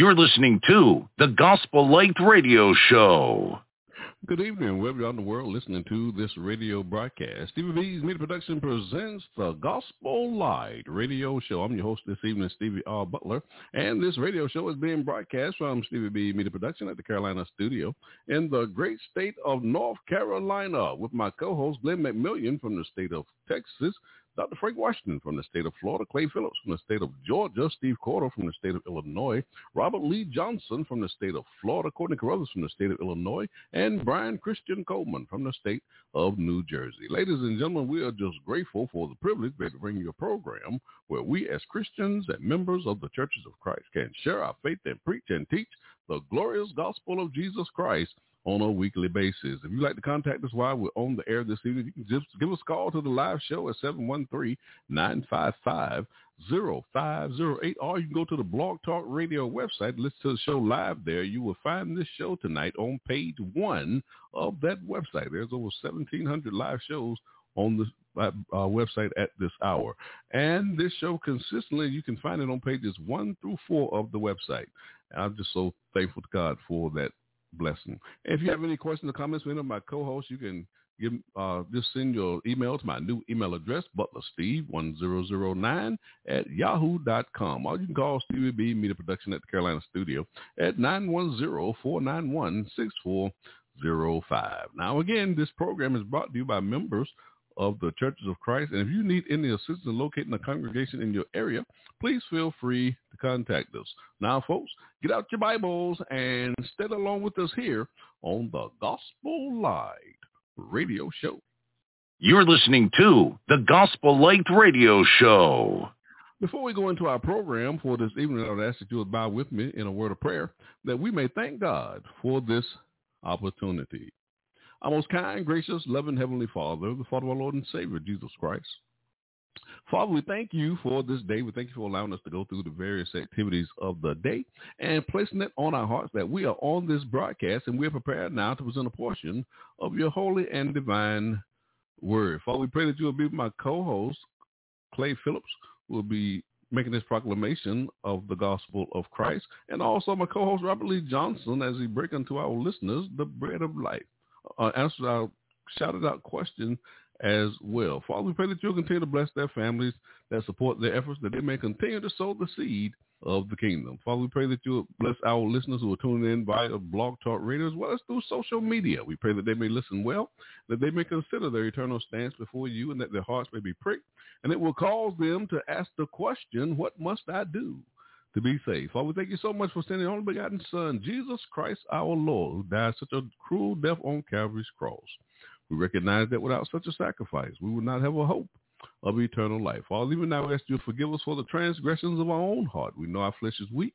You're listening to the Gospel Light Radio Show. Good evening, wherever you are in the world listening to this radio broadcast. Stevie B's Media Production presents the Gospel Light Radio Show. I'm your host this evening, Stevie R. Butler, and this radio show is being broadcast from Stevie B Media Production at the Carolina studio in the great state of North Carolina with my co-host Glenn McMillian from the state of Texas, Dr. Frank Washington from the state of Florida, Clay Phillips from the state of Georgia, Steve Corder from the state of Illinois, Robert Lee Johnson from the state of Florida, Courtney Carruthers from the state of Illinois, and Brian Christian Coleman from the state of New Jersey. Ladies and gentlemen, we are just grateful for the privilege to bring you a program where we as Christians and members of the churches of Christ can share our faith and preach and teach the glorious gospel of Jesus Christ on a weekly basis. If you'd like to contact us while we're on the air this evening, you can just give us a call to the live show at 713-955-0508 or you can go to the Blog Talk Radio website, listen to the show live there. You will find this show tonight on page one of that website. There's over 1,700 live shows on the uh, uh, website at this hour. And this show consistently, you can find it on pages one through four of the website. And I'm just so thankful to God for that blessing. If you have any questions or comments for any of my co-hosts, you can give, uh, just send your email to my new email address, butlersteve1009 at yahoo.com. Or you can call Stevie B Media Production at the Carolina Studio at 910-491-6405. Now, again, this program is brought to you by members of the Churches of Christ. And if you need any assistance locating a congregation in your area, please feel free to contact us. Now, folks, get out your Bibles and stay along with us here on the Gospel Light Radio Show. You're listening to the Gospel Light Radio Show. Before we go into our program for this evening, I would ask that you would bow with me in a word of prayer that we may thank God for this opportunity. Our most kind, gracious, loving Heavenly Father, the Father of our Lord and Savior, Jesus Christ. Father, we thank you for this day. We thank you for allowing us to go through the various activities of the day and placing it on our hearts that we are on this broadcast and we are prepared now to present a portion of your holy and divine word. Father, we pray that you will be my co-host, Clay Phillips, who will be making this proclamation of the gospel of Christ, and also my co-host, Robert Lee Johnson, as he break unto our listeners the bread of life uh, answered our shouted out question as well. Father, we pray that you'll continue to bless their families that support their efforts, that they may continue to sow the seed of the kingdom. Father, we pray that you'll bless our listeners who are tuning in via Blog Talk Radio as well as through social media. We pray that they may listen well, that they may consider their eternal stance before you, and that their hearts may be pricked, and it will cause them to ask the question, what must I do? To be saved. Father, we thank you so much for sending your only begotten Son, Jesus Christ our Lord, who died such a cruel death on Calvary's cross. We recognize that without such a sacrifice, we would not have a hope of eternal life. Father, even now we ask you to forgive us for the transgressions of our own heart. We know our flesh is weak,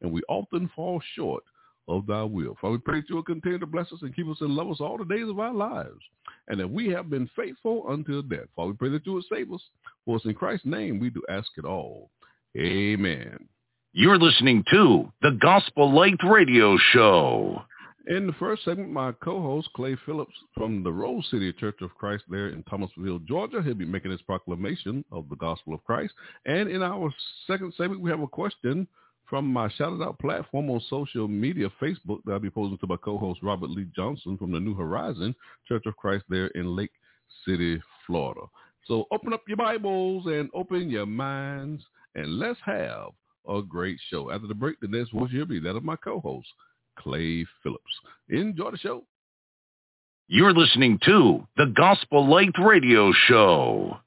and we often fall short of thy will. Father, we pray that you will continue to bless us and keep us and love us all the days of our lives, and that we have been faithful until death. Father, we pray that you will save us. For us in Christ's name we do ask it all. Amen. You're listening to the Gospel Light Radio Show. In the first segment, my co-host Clay Phillips from the Rose City Church of Christ there in Thomasville, Georgia, he'll be making his proclamation of the gospel of Christ. And in our second segment, we have a question from my shout out platform on social media, Facebook, that I'll be posing to my co-host Robert Lee Johnson from the New Horizon Church of Christ there in Lake City, Florida. So open up your Bibles and open your minds and let's have a great show. After the break, the next voice you'll be that of my co-host, Clay Phillips. Enjoy the show. You're listening to the Gospel Light Radio Show.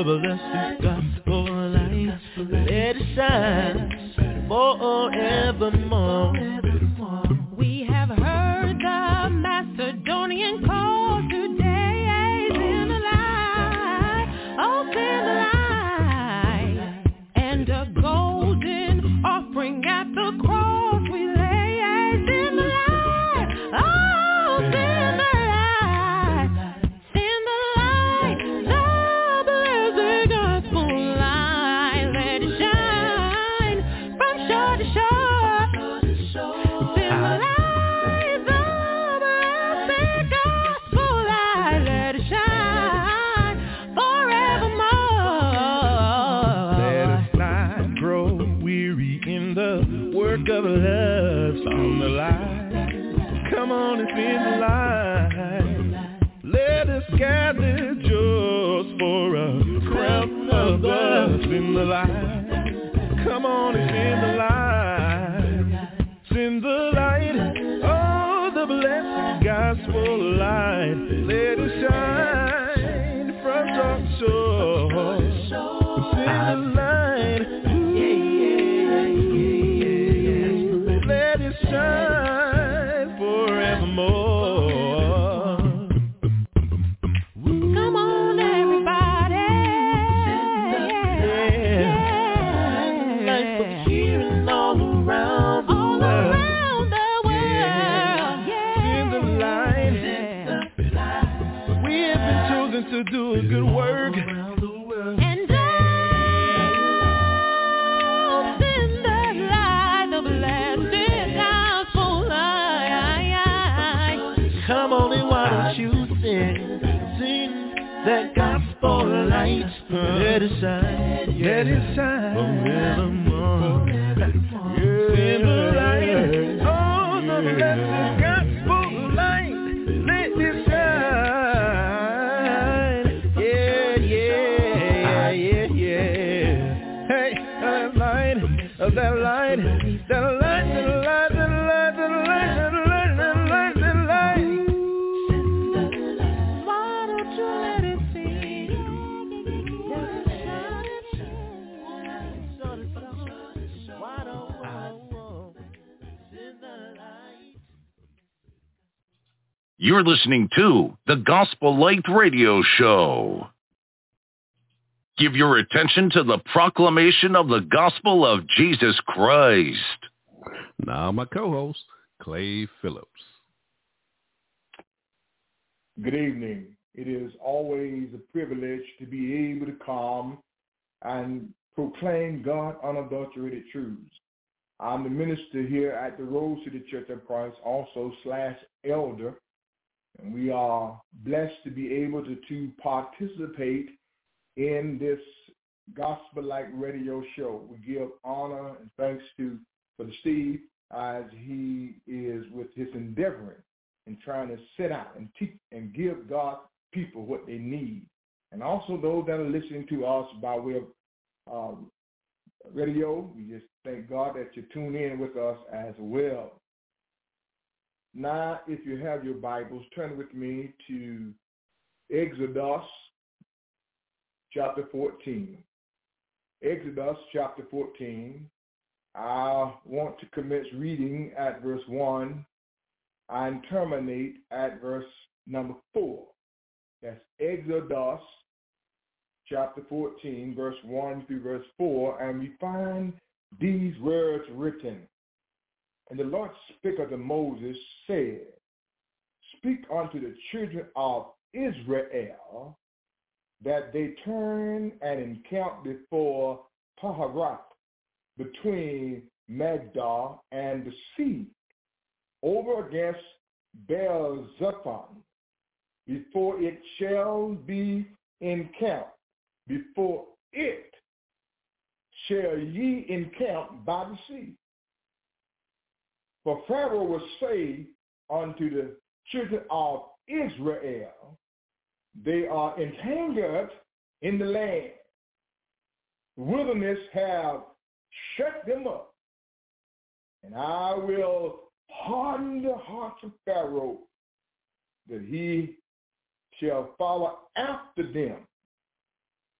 The blessed gospel light. Let it shine Let us gather just for a crown of us in the line. Come on and spin the line. Send the light, oh the blessed gospel light. Shine, let it shine You're listening to the Gospel Light Radio Show. Give your attention to the proclamation of the gospel of Jesus Christ. Now my co-host, Clay Phillips. Good evening. It is always a privilege to be able to come and proclaim God unadulterated truths. I'm the minister here at the Rose City Church of Christ, also slash elder, and we are blessed to be able to, to participate in this Gospel Light radio show. We give honor and thanks to Brother Steve as he is with his endeavoring and trying to set out and teach and give God's people what they need. And also those that are listening to us by way of um, radio. We just thank God that you tune in with us as well. Now, if you have your Bibles, turn with me to Exodus chapter 14. Exodus chapter 14. I want to commence reading at verse 1 and terminate at verse number 4. That's Exodus chapter 14, verse 1 through verse 4, and we find these words written. And the Lord spake unto Moses, said, Speak unto the children of Israel that they turn and encamp before Paharat between Magdah and the sea over against Baal Zephon before it shall be encamped before it shall ye encamp by the sea. For Pharaoh will say unto the children of Israel, they are entangled in the land. Wilderness have shut them up. And I will harden the hearts of Pharaoh that he shall follow after them.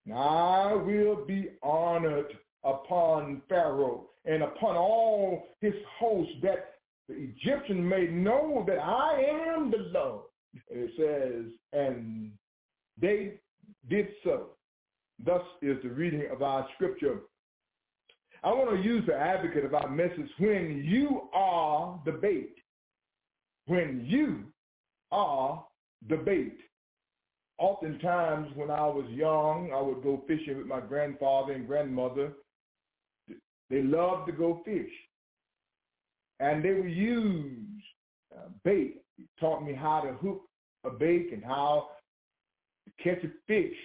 And I will be honored upon Pharaoh and upon all his host that the Egyptians may know that I am the Lord. It says, and they did so. Thus is the reading of our scripture. I want to use the advocate of our message when you are the bait. When you are the bait. Oftentimes when I was young, I would go fishing with my grandfather and grandmother. They loved to go fish. And they would use uh, bait. He taught me how to hook a bait and how to catch a fish,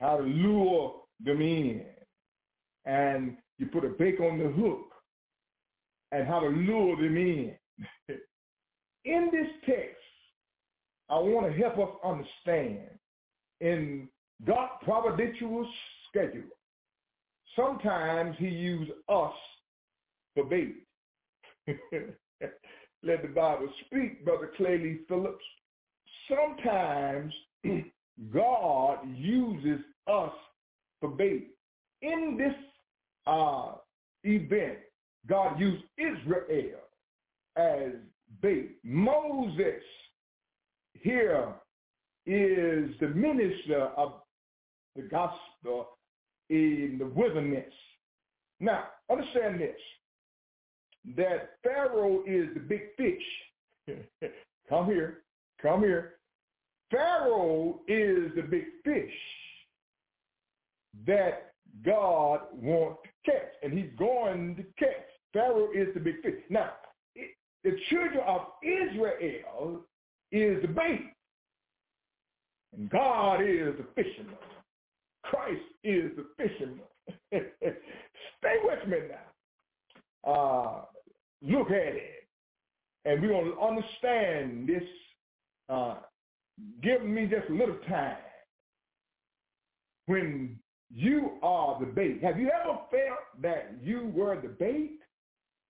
how to lure them in. And you put a bait on the hook and how to lure them in. in this text, I want to help us understand in God's providential schedule, sometimes he used us for bait. Let the Bible speak, Brother Claylee Phillips. Sometimes God uses us for bait. In this uh, event, God used Israel as bait. Moses here is the minister of the gospel in the wilderness. Now, understand this, that Pharaoh is the big fish. come here, come here. Pharaoh is the big fish that God wants to catch, and he's going to catch. Pharaoh is the big fish. Now, the children of Israel is the bait. And God is the fisherman. Christ is the fisherman. Stay with me now. Uh, look at it. And we're going to understand this. Uh, give me just a little time. When you are the bait. Have you ever felt that you were the bait?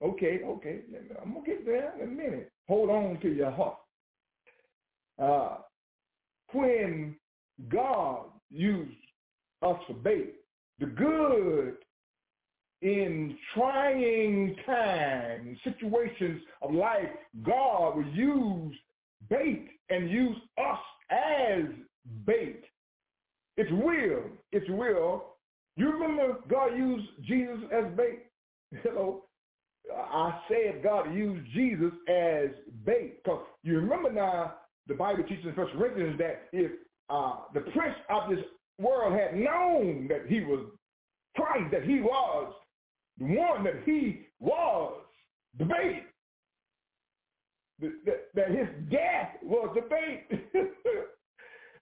Okay, okay. I'm going to get there in a minute. Hold on to your heart uh, when God used us for bait, the good in trying times, situations of life, God will use bait and use us as bait. It's real. It's real. You remember God used Jesus as bait? Hello. I said God used Jesus as bait. Because you remember now the Bible teaches in First Corinthians that if uh, the prince of this world had known that he was Christ, that he was the one that he was, the bait, that, that his death was bait,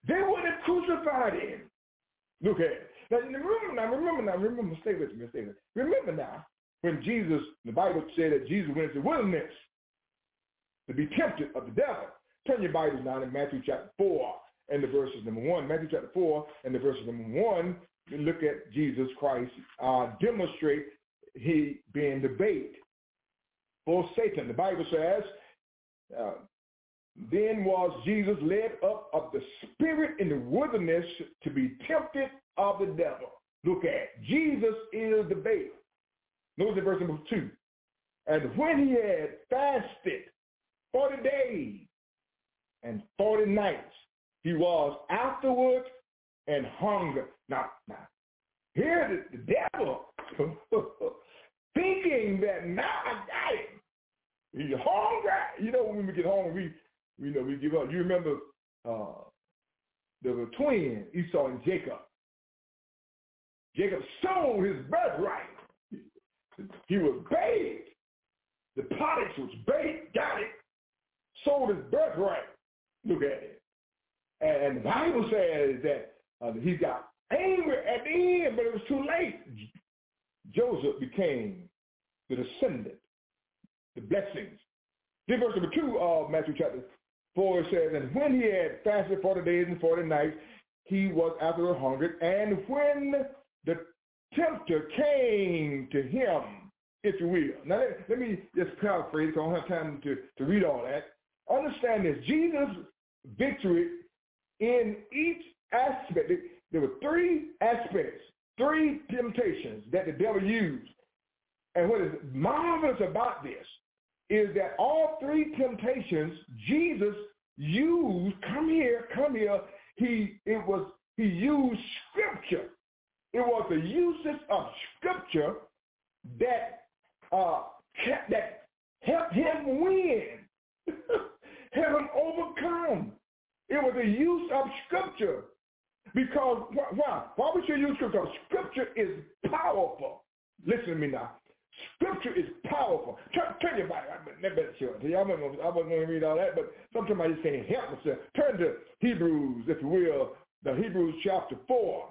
they would have crucified him. Look at it. Now remember now, remember now, remember, stay with me, stay with me. Remember now, when Jesus, the Bible said that Jesus went into the wilderness to be tempted of the devil. Turn your Bibles now in Matthew chapter 4 and the verses number 1. Matthew chapter 4 and the verses number 1. look at Jesus Christ uh, demonstrate he being the bait for Satan. The Bible says, uh, then was Jesus led up of the spirit in the wilderness to be tempted of the devil. Look at Jesus is the bait. Notice in verse number two. And when he had fasted 40 days and 40 nights, he was afterwards and hunger. Now, now here the, the devil thinking that now I got him. He's hungry. You know, when we get hungry, we you know we give up. You remember uh, there were twins, Esau and Jacob. Jacob sold his birthright. He was bait. The pottage was bait, got it, sold his birthright. Look at it. And the Bible says that uh, he got angry at the end, but it was too late. Joseph became the descendant, the blessings. Then verse number two of Matthew chapter 4 it says, And when he had fasted 40 days and 40 nights, he was after hungered. And when the tempter came to him, if you will. Now let, let me just paraphrase because I don't have time to, to read all that. Understand this. Jesus' victory in each aspect, there were three aspects, three temptations that the devil used. And what is marvelous about this is that all three temptations Jesus used, come here, come here, he it was he used scripture. It was the uses of scripture that uh that helped him win, helped him overcome. It was the use of scripture. Because why? Why would you use scripture? Scripture is powerful. Listen to me now. Scripture is powerful. Turn, turn your Bible. That better show it. I wasn't going to read all that, but sometimes I just can't help myself. Turn to Hebrews, if you will, the Hebrews chapter 4.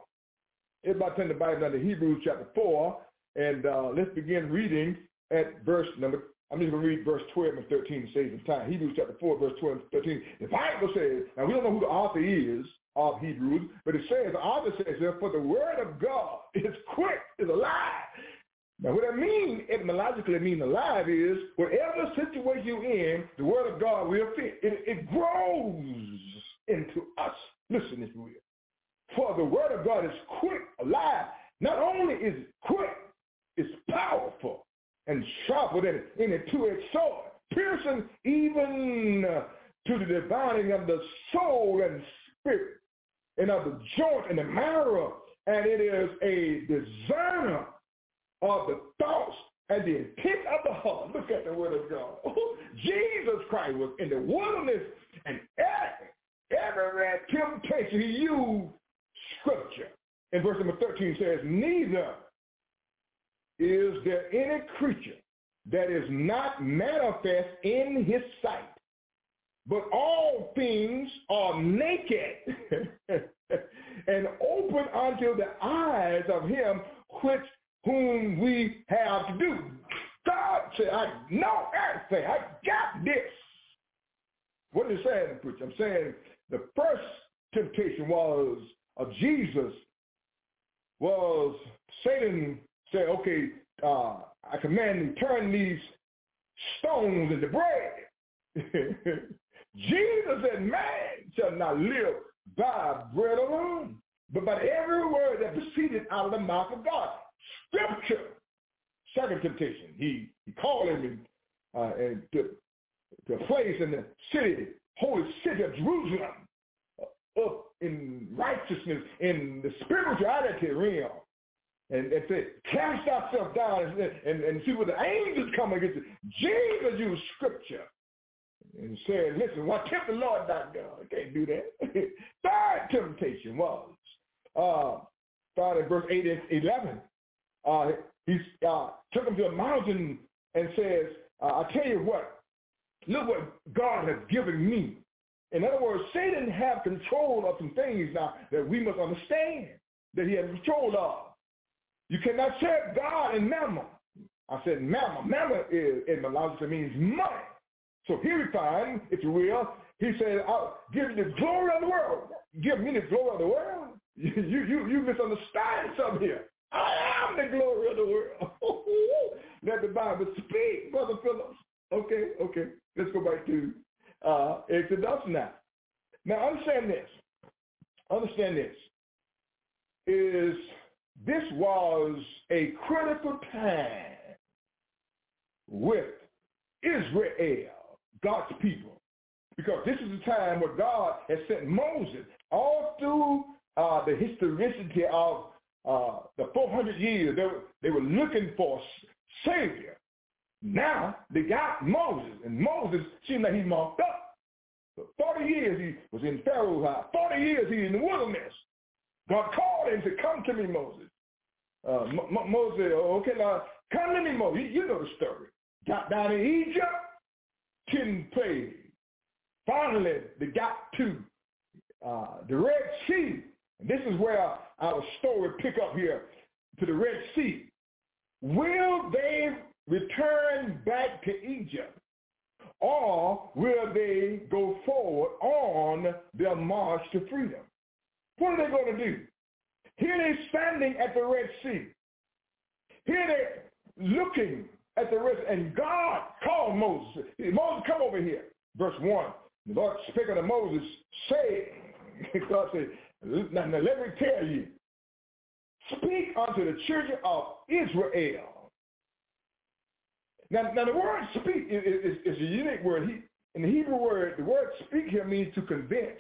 Everybody turn the Bible down to Hebrews chapter 4, and uh, let's begin reading at verse number, I'm just going to read verse 12 and 13 to save time. Hebrews chapter 4, verse 12 and 13. The Bible says, now we don't know who the author is of Hebrews, but it says, the author says, for the word of God is quick, is alive, now, what I mean etymologically mean alive is whatever situation you're in, the word of God will fit. It, it grows into us. Listen, if you will. For the word of God is quick, alive. Not only is it quick, it's powerful and sharper than any two-edged sword, piercing even uh, to the dividing of the soul and spirit and of the joint and the marrow, and it is a discerner of the thoughts and the intent of the heart. Look at the word of God. Jesus Christ was in the wilderness and every, temptation he used scripture. In verse number 13 says, neither is there any creature that is not manifest in his sight, but all things are naked and open unto the eyes of him which whom we have to do. God said, I know everything. I got this. What is saying, preacher? I'm saying the first temptation was of Jesus was Satan said, okay, uh, I command you turn these stones into bread. Jesus said, man shall not live by bread alone, but by every word that proceeded out of the mouth of God scripture. Second temptation, he, he called him uh, to, to a place in the city, holy city of Jerusalem, uh, up in righteousness, in the spirituality realm. And, and said, cast thyself down and, and, and see what the angels come against you. Jesus used scripture and said, listen, what tempt the Lord not God? Can't do that. Third temptation was, uh, started verse 8 and 11 uh, he uh, took him to a mountain and says, uh, I tell you what, look what God has given me. In other words, Satan have control of some things now that we must understand that he has control of. You cannot serve God and mammon. I said mammon. Mammon is, etymologically means money. So here we find, if you will, he said, I'll give you the glory of the world. Give me the glory of the world. You, you, you misunderstand something here. I am the glory of the world. Let the Bible speak, Brother Phillips. Okay, okay. Let's go back to uh, Exodus now. Now understand this. Understand this. Is this was a critical time with Israel, God's people. Because this is the time where God has sent Moses all through uh, the historicity of uh, the 400 years. They were, they were looking for a Savior. Now they got Moses, and Moses seemed like he mocked up. For 40 years he was in Pharaoh's house. 40 years he in the wilderness. God called him said, come to me, Moses. Uh, Moses, okay, now come to me, Moses. You, you know the story. Got down in Egypt, 10 plagues. Finally, they got to uh, the Red Sea. And this is where our story pick up here to the Red Sea. Will they return back to Egypt or will they go forward on their march to freedom? What are they going to do? Here they're standing at the Red Sea. Here they're looking at the Red Sea. And God called Moses. Moses, come over here. Verse 1. The Lord speaking to Moses, say, God said, now, now let me tell you, speak unto the children of Israel. Now, now the word speak is, is, is a unique word. He, in the Hebrew word, the word speak here means to convince.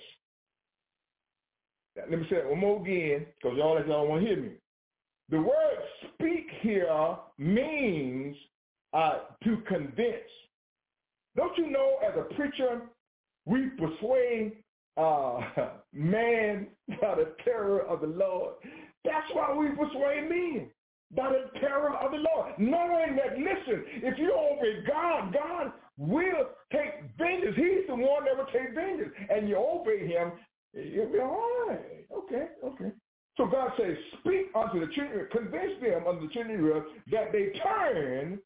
Now, let me say it one more again, because y'all y'all want to hear me. The word speak here means uh, to convince. Don't you know as a preacher, we persuade uh, man by the terror of the Lord. That's why we persuade men by the terror of the Lord, knowing that, listen, if you obey God, God will take vengeance. He's the one that will take vengeance. And you obey him, you'll be all right. Okay, okay. So God says, speak unto the children, convince them unto the children of Israel that they turn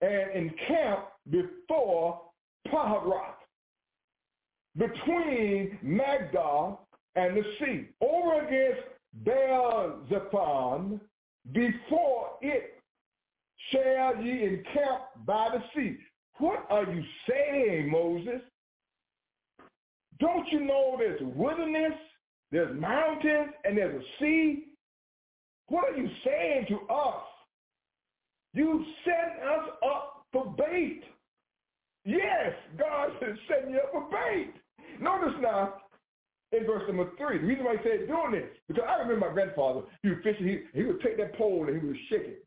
and encamp before Paharoth between Magdal and the sea, over against Baal-zephon, before it shall ye encamp by the sea. What are you saying, Moses? Don't you know there's wilderness, there's mountains, and there's a sea? What are you saying to us? You set us up for bait. Yes, God is setting you up for bait. Notice now, in verse number three, the reason why he said doing this, because I remember my grandfather, he was fishing, he, he would take that pole and he would shake it.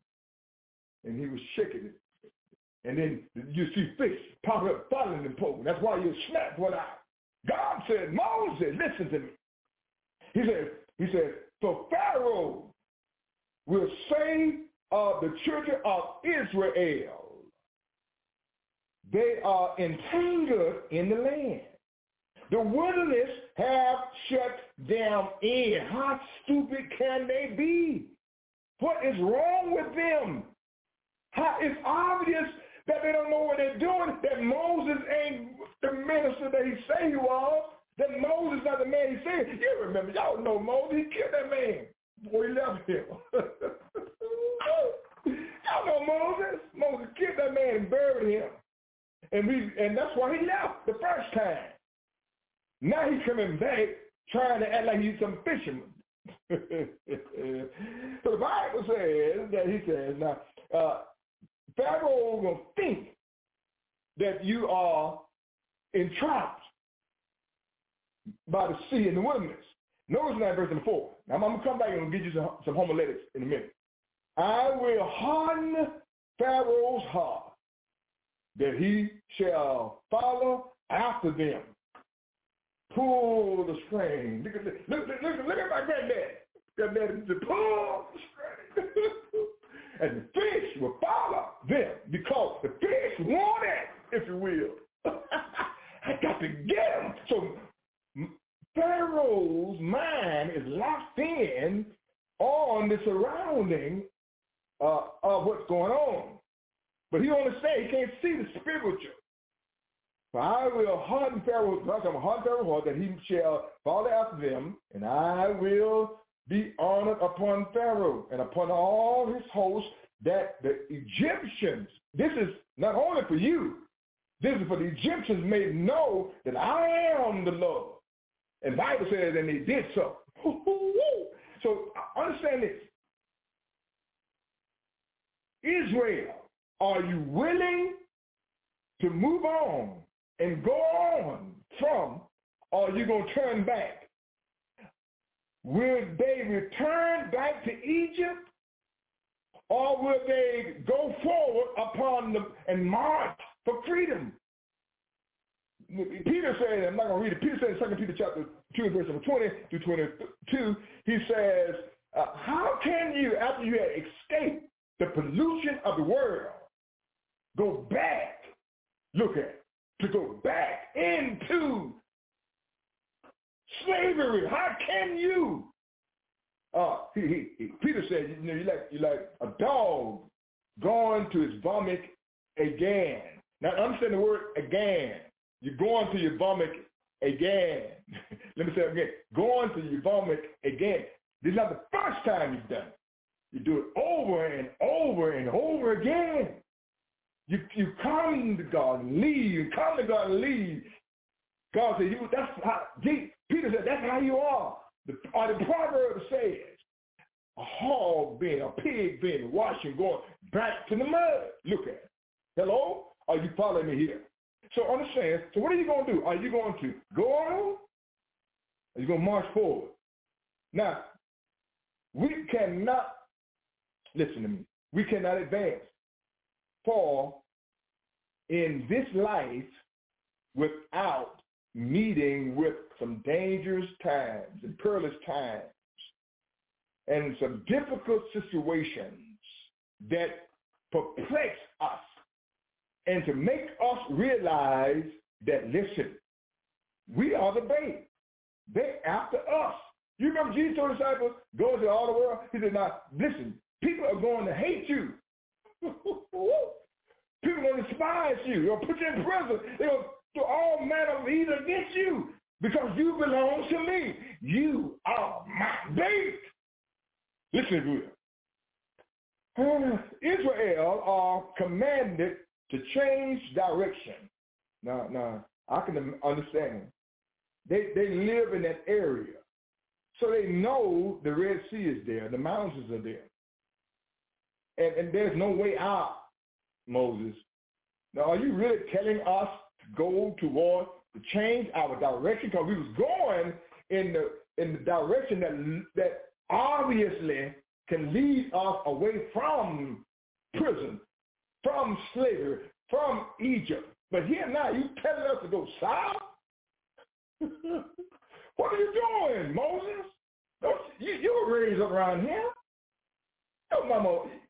And he was shaking it. And then you see fish popping up, following the pole. That's why you snap one eye. God said, Moses, listen to me. He said, he said, for Pharaoh will say of uh, the children of Israel, they are entangled in the land. The wilderness have shut them in. How stupid can they be? What is wrong with them? How, it's obvious that they don't know what they're doing, that Moses ain't the minister that he say he was, that Moses not the man he said. You remember, y'all know Moses, he killed that man before he left him. y'all know Moses. Moses killed that man and buried him. And we and that's why he left the first time. Now he's coming back trying to act like he's some fisherman. so the Bible says that he says, now, uh, Pharaoh will think that you are entrapped by the sea in the wilderness. Notice now verse number four. Now I'm, going to come back and give you some, some homiletics in a minute. I will harden Pharaoh's heart that he shall follow after them pull the string. Look at, look, look, look, look at my granddad. Granddad to pull the string. and the fish will follow them because the fish want it, if you will. I got to get them. So Pharaoh's mind is locked in on the surrounding uh, of what's going on. But he only say he can't see the spiritual. For I will harden Pharaoh's heart, I'm harden Pharaoh's heart that he shall follow after them, and I will be honored upon Pharaoh and upon all his hosts that the Egyptians, this is not only for you, this is for the Egyptians may know that I am the Lord. And Bible says, and they did so. so understand this. Israel, are you willing to move on and go on from, or you're you going to turn back? Will they return back to Egypt, or will they go forward upon them and march for freedom? Peter said, I'm not going to read it, Peter said in 2 Peter chapter 2, verse number 20 to 22, he says, uh, how can you, after you have escaped the pollution of the world, go back, look at, to go back into slavery? How can you? Uh, he, he, he, Peter said, you know, you're like, you're like a dog going to his vomit again. Now understand the word again. You're going to your vomit again. Let me say it again. Going to your vomit again. This is not the first time you've done it. You do it over and over and over again. You you come to God and leave. You come to God and leave. God said, you, that's how, Peter said, that's how you are. The, or the proverb says, a hog being, a pig being washed and going back to the mud. Look at it. Hello? Are you following me here? So understand, so what are you going to do? Are you going to go on? Are you going to march forward? Now, we cannot, listen to me, we cannot advance far in this life without meeting with some dangerous times and perilous times and some difficult situations that perplex us and to make us realize that, listen, we are the bait. they're after us. You remember Jesus told disciples, go to all the world? He said, now, listen, people are going to hate you. people going despise you. They'll put you in prison. They'll do all manner of evil against you because you belong to me. You are my bait. Listen to. Israel are commanded to change direction. Now, now I can understand. They they live in that area, so they know the Red Sea is there, the mountains are there, and and there's no way out. Moses. Now, are you really telling us to go toward to change our direction? Because we was going in the in the direction that that obviously can lead us away from prison, from slavery, from Egypt. But here now, you telling us to go south? what are you doing, Moses? Don't, you, you were raised up around here.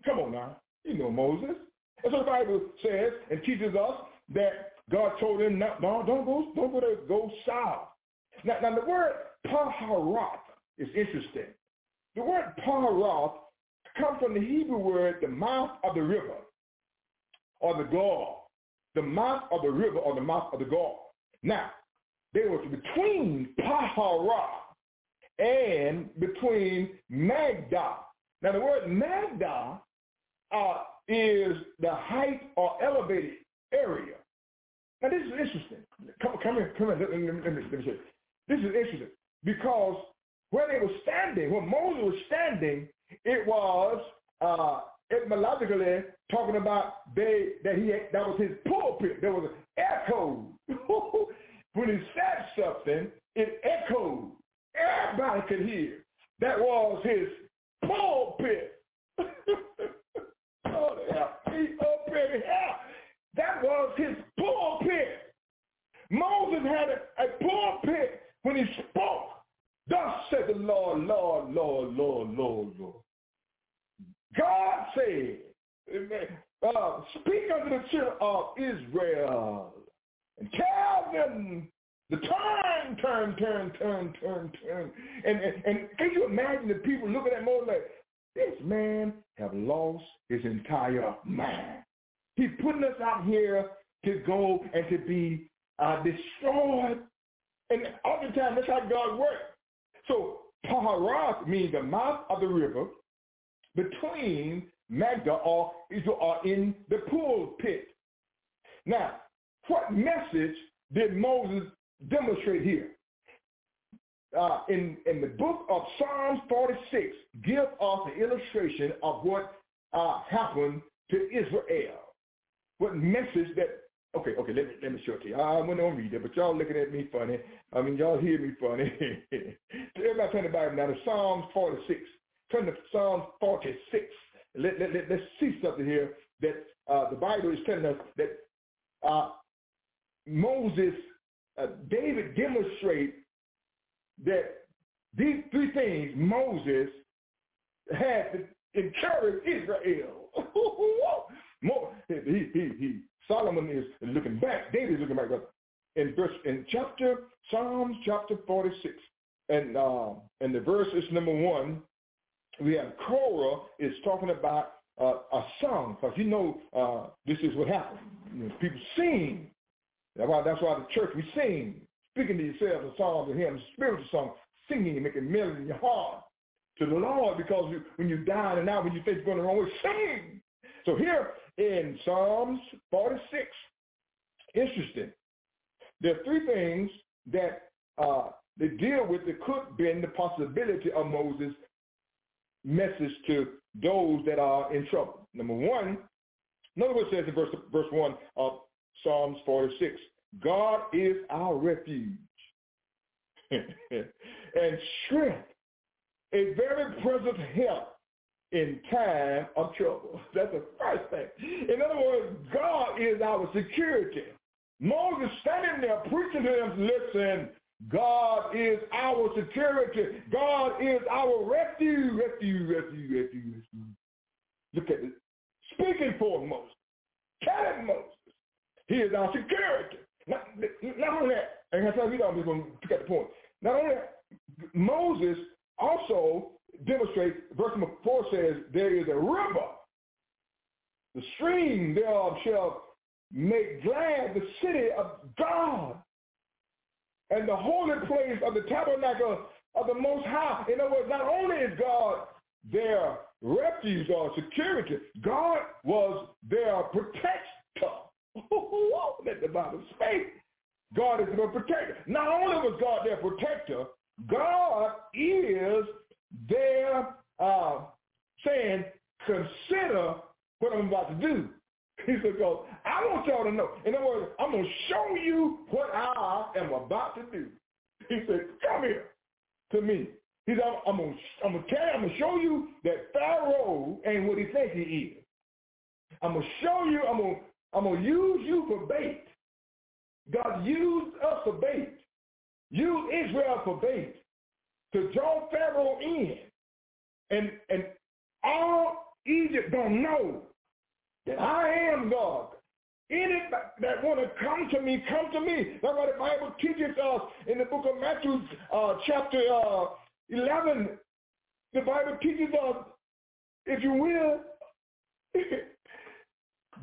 Come on now. You know Moses. And so the Bible says and teaches us that God told him, no, no don't go, don't go to go south. Now, now the word Paharoth is interesting. The word Paharoth comes from the Hebrew word, the mouth of the river or the Gaul, the mouth of the river or the mouth of the Gaul. Now, there was between Paharoth and between Magda. Now, the word Magda uh, is the height or elevated area. Now, this is interesting. Come, come here, come here. Let, me, let, me, let me say this is interesting because where they were standing, where Moses was standing, it was uh, etymologically talking about they that he had, that was his pulpit. There was an echo. when he said something, it echoed. Everybody could hear. That was his pulpit. That was his pulpit. Moses had a, a pulpit when he spoke. Thus said the Lord, Lord, Lord, Lord, Lord, Lord. God said, uh, speak unto the children of Israel and tell them the turn, turn, turn, turn, turn, turn. And, and, and can you imagine the people looking at Moses like, this man have lost his entire mind. He's putting us out here to go and to be uh, destroyed. And oftentimes that's how God works. So Paharat means the mouth of the river between Magda or Israel are in the pulpit. Now, what message did Moses demonstrate here? Uh, in, in the book of Psalms 46, give us an illustration of what uh, happened to Israel. What message that, okay, okay, let me, let me show it to you. I went on read it, but y'all looking at me funny. I mean, y'all hear me funny. Everybody turn the Bible now to Psalms 46. Turn to Psalms 46. Let, let, let, let's see something here that uh, the Bible is telling us that uh, Moses, uh, David demonstrate that these three things Moses had to encourage Israel. More, he, he, he, Solomon is looking back. David is looking back. In verse, in chapter Psalms chapter 46, and uh, and the verse is number one. We have Korah is talking about uh, a song because you know uh, this is what happened. You know, people sing. That's why that's why the church we sing, speaking to yourselves a songs and hymns, spiritual songs, singing and making melody in your heart to the Lord because you, when you die and now when you think you're going the wrong way, sing. So here in Psalms 46, interesting. There are three things that uh, they deal with that could been the possibility of Moses' message to those that are in trouble. Number one, another it says in verse, verse 1 of Psalms 46. God is our refuge and strength, a very present help in time of trouble. That's the first thing. In other words, God is our security. Moses standing there preaching to them, listen, God is our security. God is our refuge, refuge, refuge, refuge, refuge. Look at it. Speaking for Moses. Telling Moses. He is our security. Not, not only that, and that's how we I'm just going to get the point. Not only that, Moses also demonstrates, verse number 4 says, there is a river. The stream thereof shall make glad the city of God and the holy place of the tabernacle of the Most High. In other words, not only is God their refuge or security, God was their protector. Let the Bible speak. God is their protector. Not only was God their protector, God is their uh, saying, consider what I'm about to do. He said, "Go. I want y'all to know. In other words, I'm going to show you what I am about to do. He said, come here to me. He said, I'm, going to I'm gonna tell you, I'm going to show you that Pharaoh ain't what he thinks he is. I'm going to show you, I'm going to I'm to use you for bait. God used us for bait. Use Israel for bait to draw Pharaoh in. And, and all Egypt don't know that I am God. Any that want to come to me, come to me. That's what the Bible teaches us in the book of Matthew, uh, chapter uh, 11. The Bible teaches us, if you will,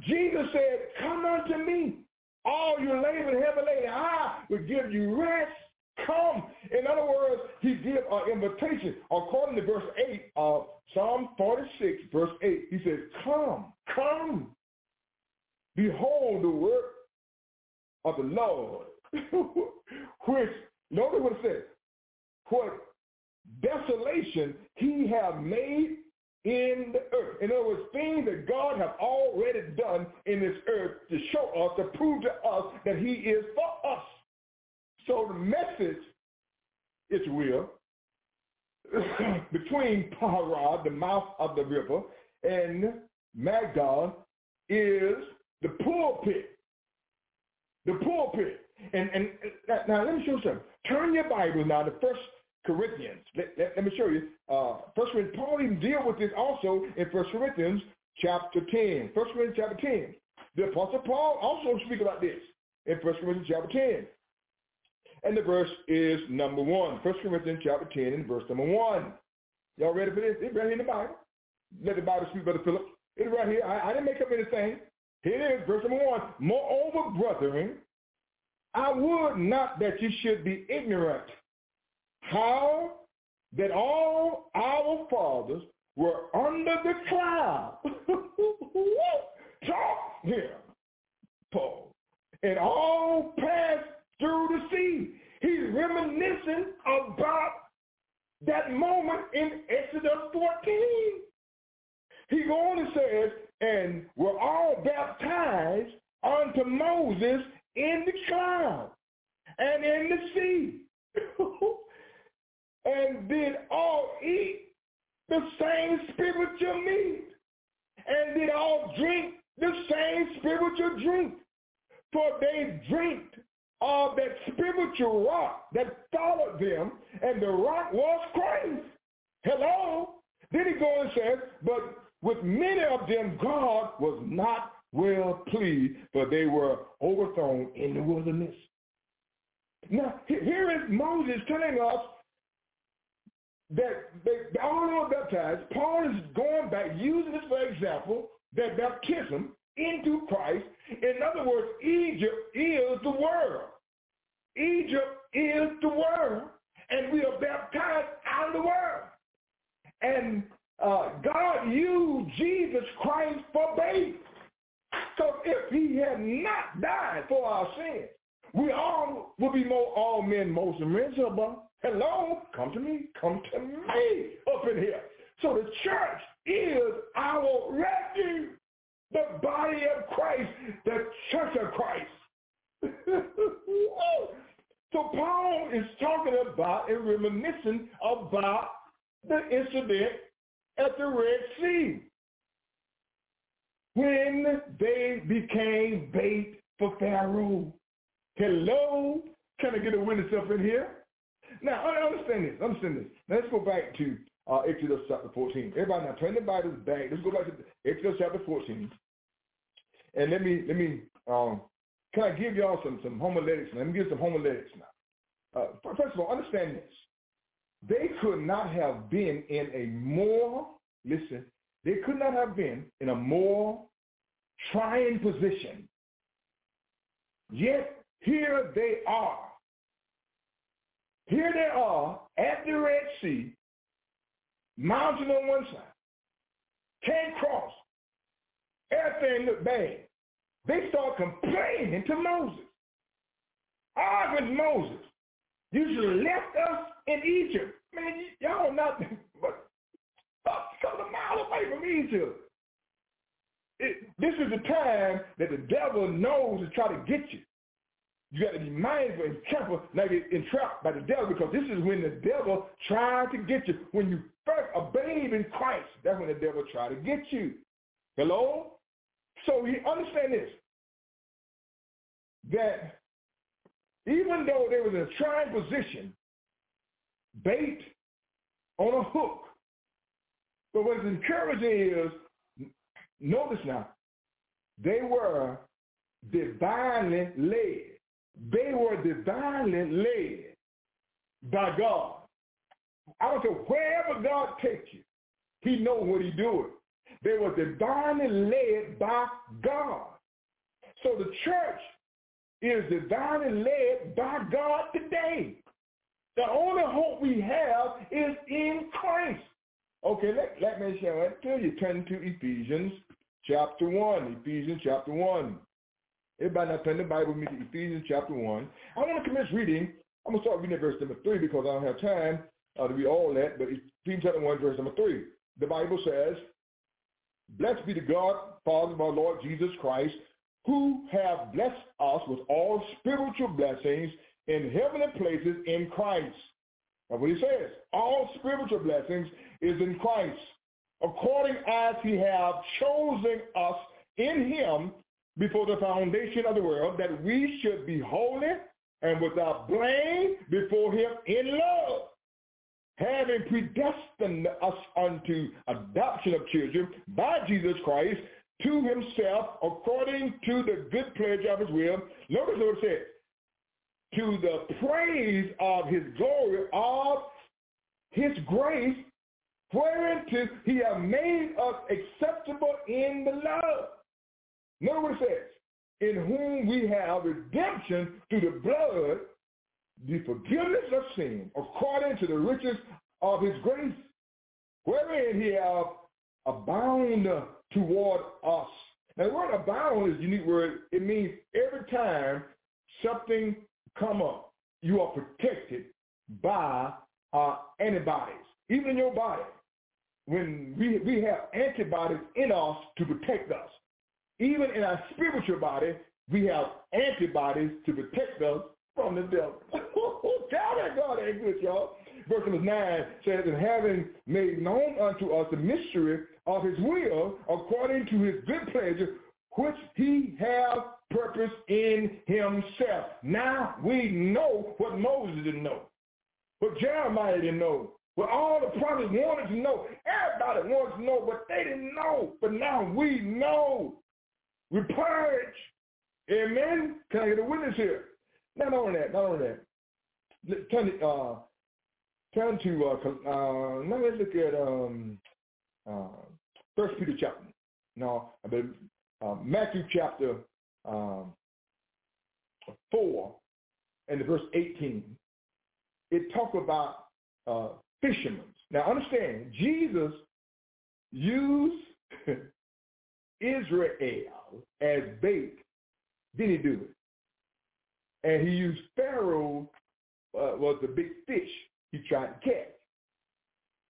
Jesus said, come unto me, all you labor and heavy laden. I will give you rest. Come. In other words, he gives an invitation. According to verse 8 of Psalm 46, verse 8, he says, come, come. Behold the work of the Lord, which, notice what it says, what desolation he have made in the earth. In other words, things that God has already done in this earth to show us, to prove to us that he is for us. So the message, if you will, between Pi-hahiroth, the mouth of the river, and Migdol is the pulpit. The pulpit. And, and now let me show you something. Turn your Bible now to First Corinthians. Let, let, let me show you. Uh, First Corinthians, Paul even deal with this also in First Corinthians chapter 10. First Corinthians chapter 10. The Apostle Paul also speak about this in First Corinthians chapter 10. And the verse is number one. First Corinthians chapter 10 and verse number one. Y'all ready for this? It's right here in the Bible. Let the Bible speak, Brother Philip. It's right here. I, I didn't make up anything. Here it is, verse number one. Moreover, brethren, I would not that you should be ignorant how that all our fathers were under the cloud. Talk here, Paul. And all passed through the sea. He's reminiscing about that moment in Exodus 14. He on and says, and were all baptized unto Moses in the cloud and in the sea. and did all eat the same spiritual meat, and did all drink the same spiritual drink. For they drank of that spiritual rock that followed them, and the rock was Christ. Hello? Then he goes and says, but with many of them God was not well pleased, for they were overthrown in the wilderness. Now, here is Moses telling us that they all were baptized. Paul is going back, using this for example, that baptism into Christ. In other words, Egypt is the world. Egypt is the world, and we are baptized out of the world. And uh, God used Jesus Christ for bait. So if he had not died for our sins, we all would be more all men most miserable. Hello, come to me, come to me up in here. So the church is our refuge, the body of Christ, the church of Christ. so Paul is talking about and reminiscing about the incident at the Red Sea when they became bait for Pharaoh. Hello? Can I get a witness up in here? Now, understand this. Understand this. Let's go back to uh, Exodus chapter 14. Everybody now turn the Bibles back. Let's go back to Exodus chapter 14. And let me, let me, um, can I give y'all some, some homiletics? Let me give some homiletics now. Uh, first of all, understand this. They could not have been in a more, listen, they could not have been in a more trying position. Yet here they are. Here they are at the Red Sea, mountain on one side, can't cross. Everything looked bad. They start complaining to Moses. I Arguing Moses. You should have left us in Egypt. Man, y'all not but a miles away from Egypt. It, this is the time that the devil knows to try to get you. You got to be mindful and careful not get entrapped by the devil because this is when the devil tried to get you. When you a babe in Christ, that's when the devil tried to get you. Hello? So you understand this, that even though there was a trying position, bait on a hook, but what's encouraging is, notice now, they were divinely led. They were divinely led by God. I don't care wherever God takes you, he knows what he's doing. They were divinely led by God. So the church is divinely led by God today. The only hope we have is in Christ. Okay, let, let me show it to you. Turn to Ephesians chapter 1. Ephesians chapter 1. Everybody now turn the Bible with me to Ephesians chapter 1. I want to commence reading. I'm going to start reading verse number 3 because I don't have time uh, to read all that, but Ephesians chapter 1, verse number 3. The Bible says, Blessed be the God, Father of our Lord Jesus Christ, who have blessed us with all spiritual blessings in heavenly places in Christ. That's what he says. All spiritual blessings is in Christ, according as he have chosen us in him before the foundation of the world, that we should be holy and without blame before him in love, having predestined us unto adoption of children by Jesus Christ to himself according to the good pleasure of his will. Notice what it says. To the praise of his glory, of his grace, whereunto he hath made us acceptable in the love. Notice what it says. in whom we have redemption through the blood, the forgiveness of sin, according to the riches of his grace, wherein he hath abound toward us. Now the word abound is a unique word. It means every time something come up, you are protected by uh, antibodies. Even in your body, when we, we have antibodies in us to protect us. Even in our spiritual body, we have antibodies to protect us from the devil. Tell that God ain't good, y'all. Verse number 9 says, And having made known unto us the mystery of his will, according to his good pleasure, which he have purpose in himself. Now we know what Moses didn't know, what Jeremiah didn't know, what all the prophets wanted to know. Everybody wanted to know, but they didn't know. But now we know. We purge. Amen. Can I get a witness here? Not only that, not only that. Turn, uh, turn to, uh, uh, now let's look at um, uh, First Peter chapter. No, I mean, uh, Matthew chapter um, 4 and the verse 18. It talk about uh, fishermen. Now understand, Jesus used Israel as bait. Did he do it? And he used Pharaoh uh, was the big fish he tried to catch.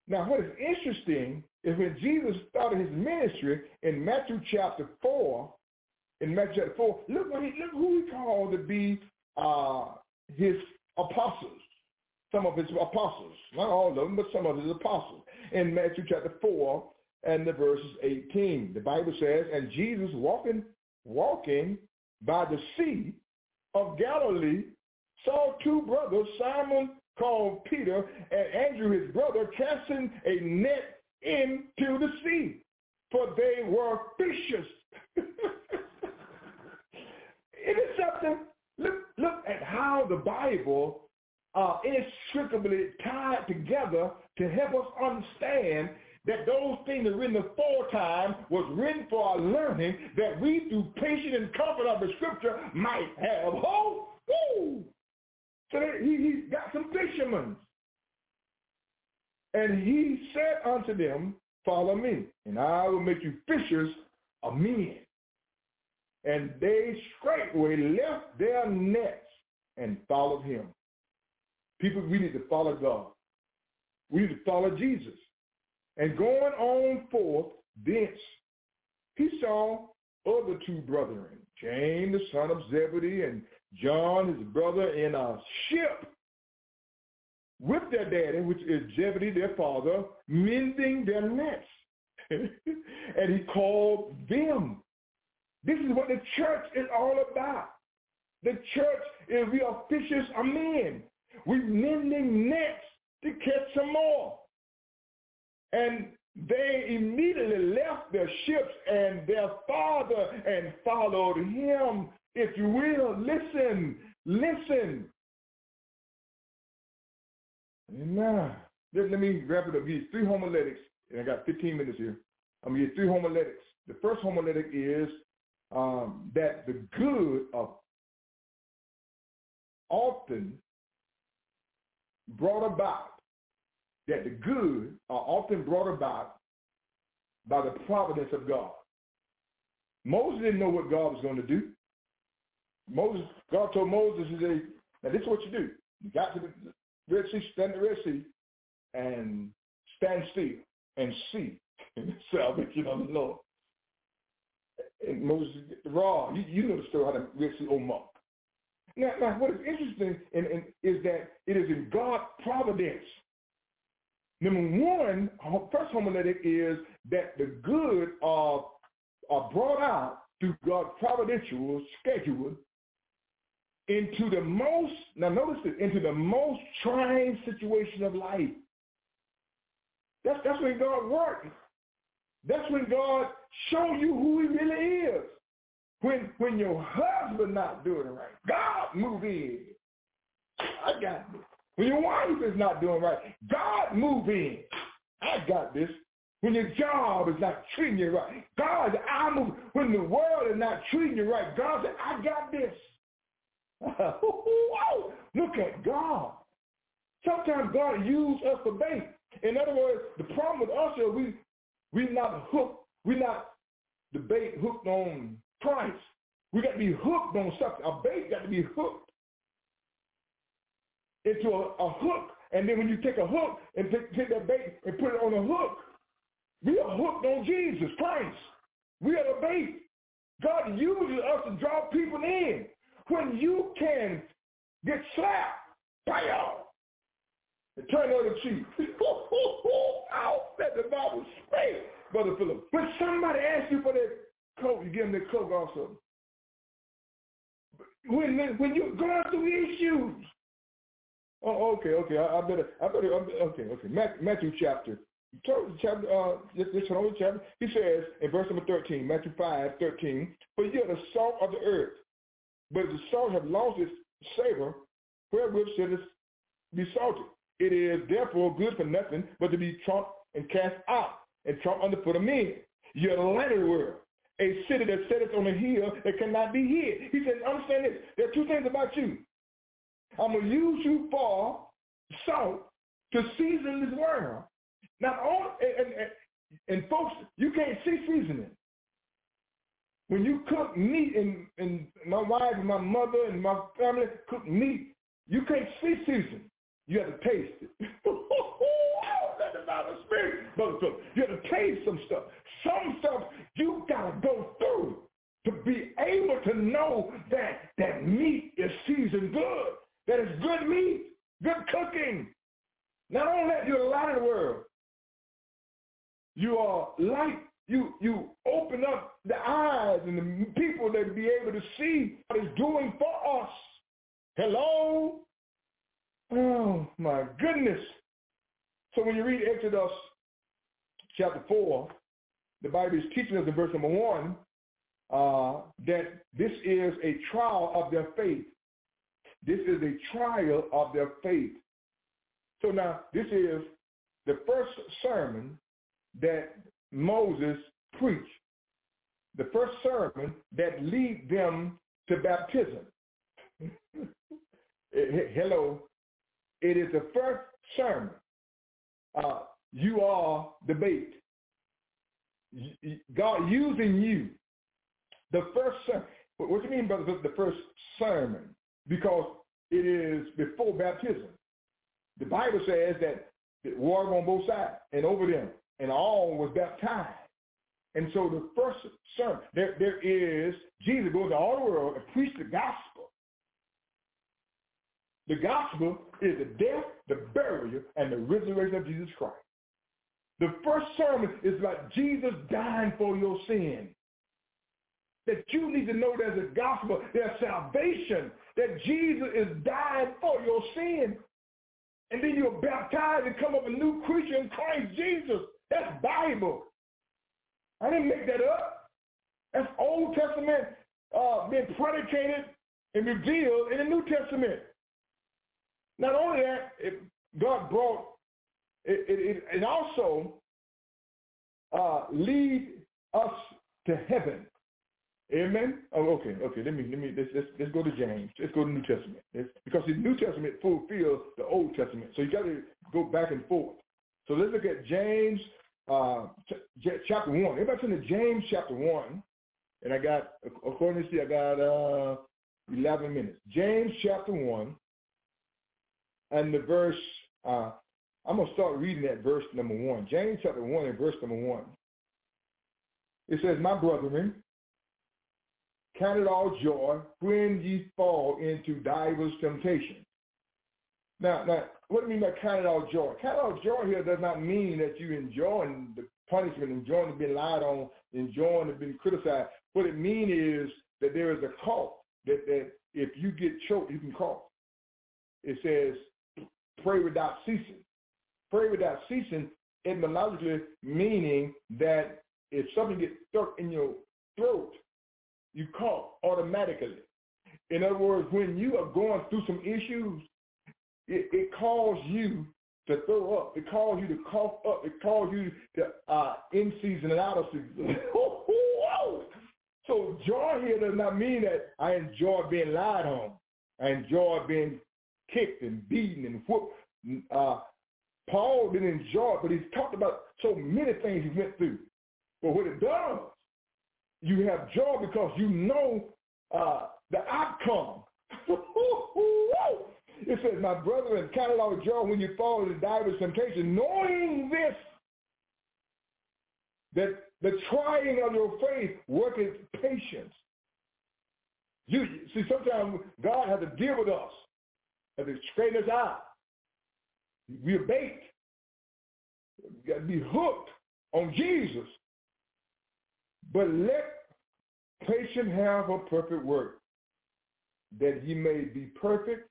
Now, what is interesting is when Jesus started his ministry in Matthew chapter 4, in Matthew chapter 4, look, what he, look who he called to be uh, his apostles. Some of his apostles. Not all of them, but some of his apostles. In Matthew chapter 4 and the verses 18, the Bible says, And Jesus walking, walking by the sea of Galilee saw two brothers, Simon called Peter and Andrew his brother, casting a net into the sea, for they were fishers. it is something. Look, look at how the Bible uh, inextricably tied together to help us understand that those things that written aforetime was written for our learning, that we through patience and comfort of the scripture might have hope. Woo! So he, he got some fishermen. And he said unto them, follow me, and I will make you fishers of men. And they straightway left their nets and followed him. People, we need to follow God. We need to follow Jesus. And going on forth thence, he saw other two brethren, James the son of Zebedee and John his brother in a ship with their daddy, which is Zebedee their father, mending their nets. and he called them. This is what the church is all about. The church is we are fishers of men. We're mending nets to catch some more. And they immediately left their ships and their father and followed him. If you will, listen, listen. Amen. Let, let me wrap it up. You three homiletics, and I got 15 minutes here. I'm going to give three homiletics. The first homiletic is um, that the good of often brought about that the good are often brought about by the providence of God. Moses didn't know what God was going to do. Moses, God told Moses, he said, now this is what you do. You got to the Red Sea, stand the Red Sea, and stand still and see the salvation of the Lord. And Moses, raw, you, you know the story how the Red Sea opened. Now, now what is interesting in, in, is that it is in God's providence Number one, first homiletic is that the good are, are brought out through God's providential schedule into the most, now notice this, into the most trying situation of life. That's, that's when God works. That's when God shows you who he really is. When, when your husband not doing it right, God move in. I got this. When your wife is not doing right, God move in. I got this. when your job is not treating you right. God, I move. when the world is not treating you right. God said, I got this. Look at God. Sometimes God uses us for bait. In other words, the problem with us is we we not hooked. We not the bait hooked on Christ. We got to be hooked on something. A bait got to be hooked into a, a hook. And then when you take a hook and take, take that bait and put it on a hook, we are hooked on Jesus Christ. We are the bait. God uses us to draw people in. When you can get slapped, bam, and turn on the other cheek. Ow, let the Bible straight, Brother Philip. When somebody asks you for that coat, you give them that coat also. When, when you're going through issues. Oh, okay, okay. I, I better, I better, okay, okay. Matthew chapter chapter, uh, just hold chapter. He says in verse number 13, Matthew 5, 13, For you are the salt of the earth, but if the salt have lost its savor, wherewith should it be salted? It is therefore good for nothing but to be trumped and cast out and trumped under foot of men. You are the light of the world, a city that sitteth on a hill that cannot be hid. He says, understand this. There are two things about you. I'm going to use you for salt to season this world. Not and, and, and folks, you can't see seasoning. When you cook meat, and, and my wife and my mother and my family cook meat, you can't see seasoning. You have to taste it. That's about the spirit. You have to taste some stuff. Some stuff you gotta go through to be able to know that that meat is seasoned good. That it's good meat, good cooking. Not only that, you're a light of the world. You are light. You you open up the eyes and the people that be able to see what it's doing for us. Hello? Oh my goodness. So when you read Exodus chapter 4, the Bible is teaching us in verse number 1 uh, that this is a trial of their faith. This is a trial of their faith. So now this is the first sermon that Moses preached, the first sermon that lead them to baptism. Hello. It is the first sermon. Uh, you are the bait. God using you. The first sermon. What do you mean by the first sermon? Because it is before baptism. The Bible says that the water on both sides and over them and all was baptized. And so the first sermon, there, there is, Jesus goes to all the world and preach the gospel. The gospel is the death, the burial, and the resurrection of Jesus Christ. The first sermon is like Jesus dying for your sin. That you need to know there's a gospel, there's salvation, that Jesus is dying for your sin. And then you're baptized and come up a new creature in Christ Jesus. That's Bible. I didn't make that up. That's Old Testament uh, being predicated and revealed in the New Testament. Not only that, it, God brought it, it, it also uh, lead us to heaven. Amen. Oh, okay, okay. Let me let me let's let's, let's go to James. Let's go to the New Testament. Let's, because the New Testament fulfills the Old Testament, so you got to go back and forth. So let's look at James uh, chapter 1. Everybody turn to James chapter 1. And I got, according to see, I got uh, 11 minutes. James chapter 1 and the verse, uh, I'm to start reading that verse number 1. James chapter 1 and verse number 1. It says, My brethren, count it all joy when ye fall into divers temptations. Now, now, what do you mean by count it all joy? Count it all joy here does not mean that you enjoying the punishment, enjoying being lied on, enjoying being criticized. What it means is that there is a cough, that, that if you get choked, you can cough. It says, pray without ceasing. Pray without ceasing, etymologically meaning that if something gets stuck in your throat, you cough automatically. In other words, when you are going through some issues, it, it calls you to throw up. It calls you to cough up. It calls you to uh, in season and out of season. so joy here does not mean that I enjoy being lied on. I enjoy being kicked and beaten and whooped. Uh, Paul didn't enjoy it, but he's talked about so many things he went through. But what it does, you have joy because you know uh, the outcome. it says, my brother, count it all joy when you fall into diverse temptation, knowing this, that the trying of your faith worketh patience. You see, sometimes God has to deal with us, has to straighten us out. We're bait. Got to be hooked on Jesus. But let patience have a perfect work, that he may be perfect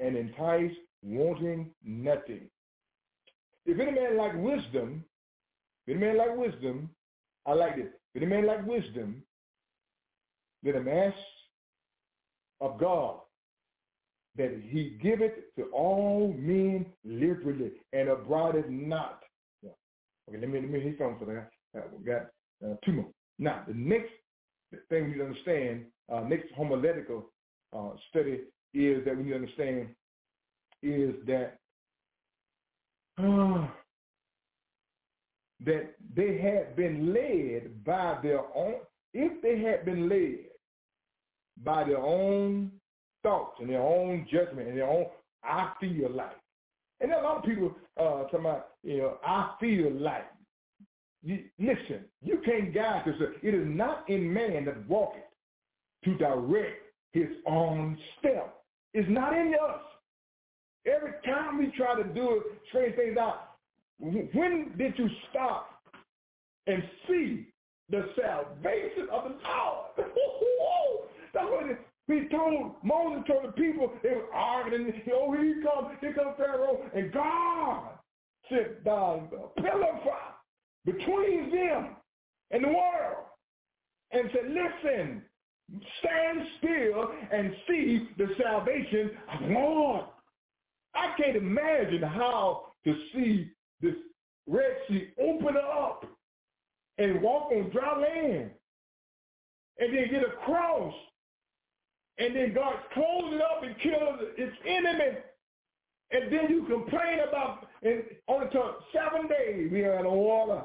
and entice, wanting nothing. If any man like wisdom, if any man like wisdom, I like this. If any man like wisdom, let him ask of God that he giveth to all men liberally and abroadeth not. Okay, let me let me hear something for that. Uh, we got uh, two more. Now, the next thing we need to understand, uh, next homiletical uh, study is that we need to understand is that uh, that they had been led by their own, if they had been led by their own thoughts and their own judgment and their own, I feel like. And a lot of people uh, talking about, you know, I feel like. You, listen, you can't guide yourself. It is not in man that walketh to direct his own step. It's not in us. Every time we try to do it, straighten things out, when did you stop and see the salvation of the Lord? That's what he told, Moses told the people, they were arguing, oh, here he comes, here comes Pharaoh, and God sent down pillar of fire between them and the world and said, listen, stand still and see the salvation of the Lord. I can't imagine how to see this Red Sea open up and walk on dry land and then get across and then God closes it up and kills its enemy. And then you complain about and only took seven days we out of water.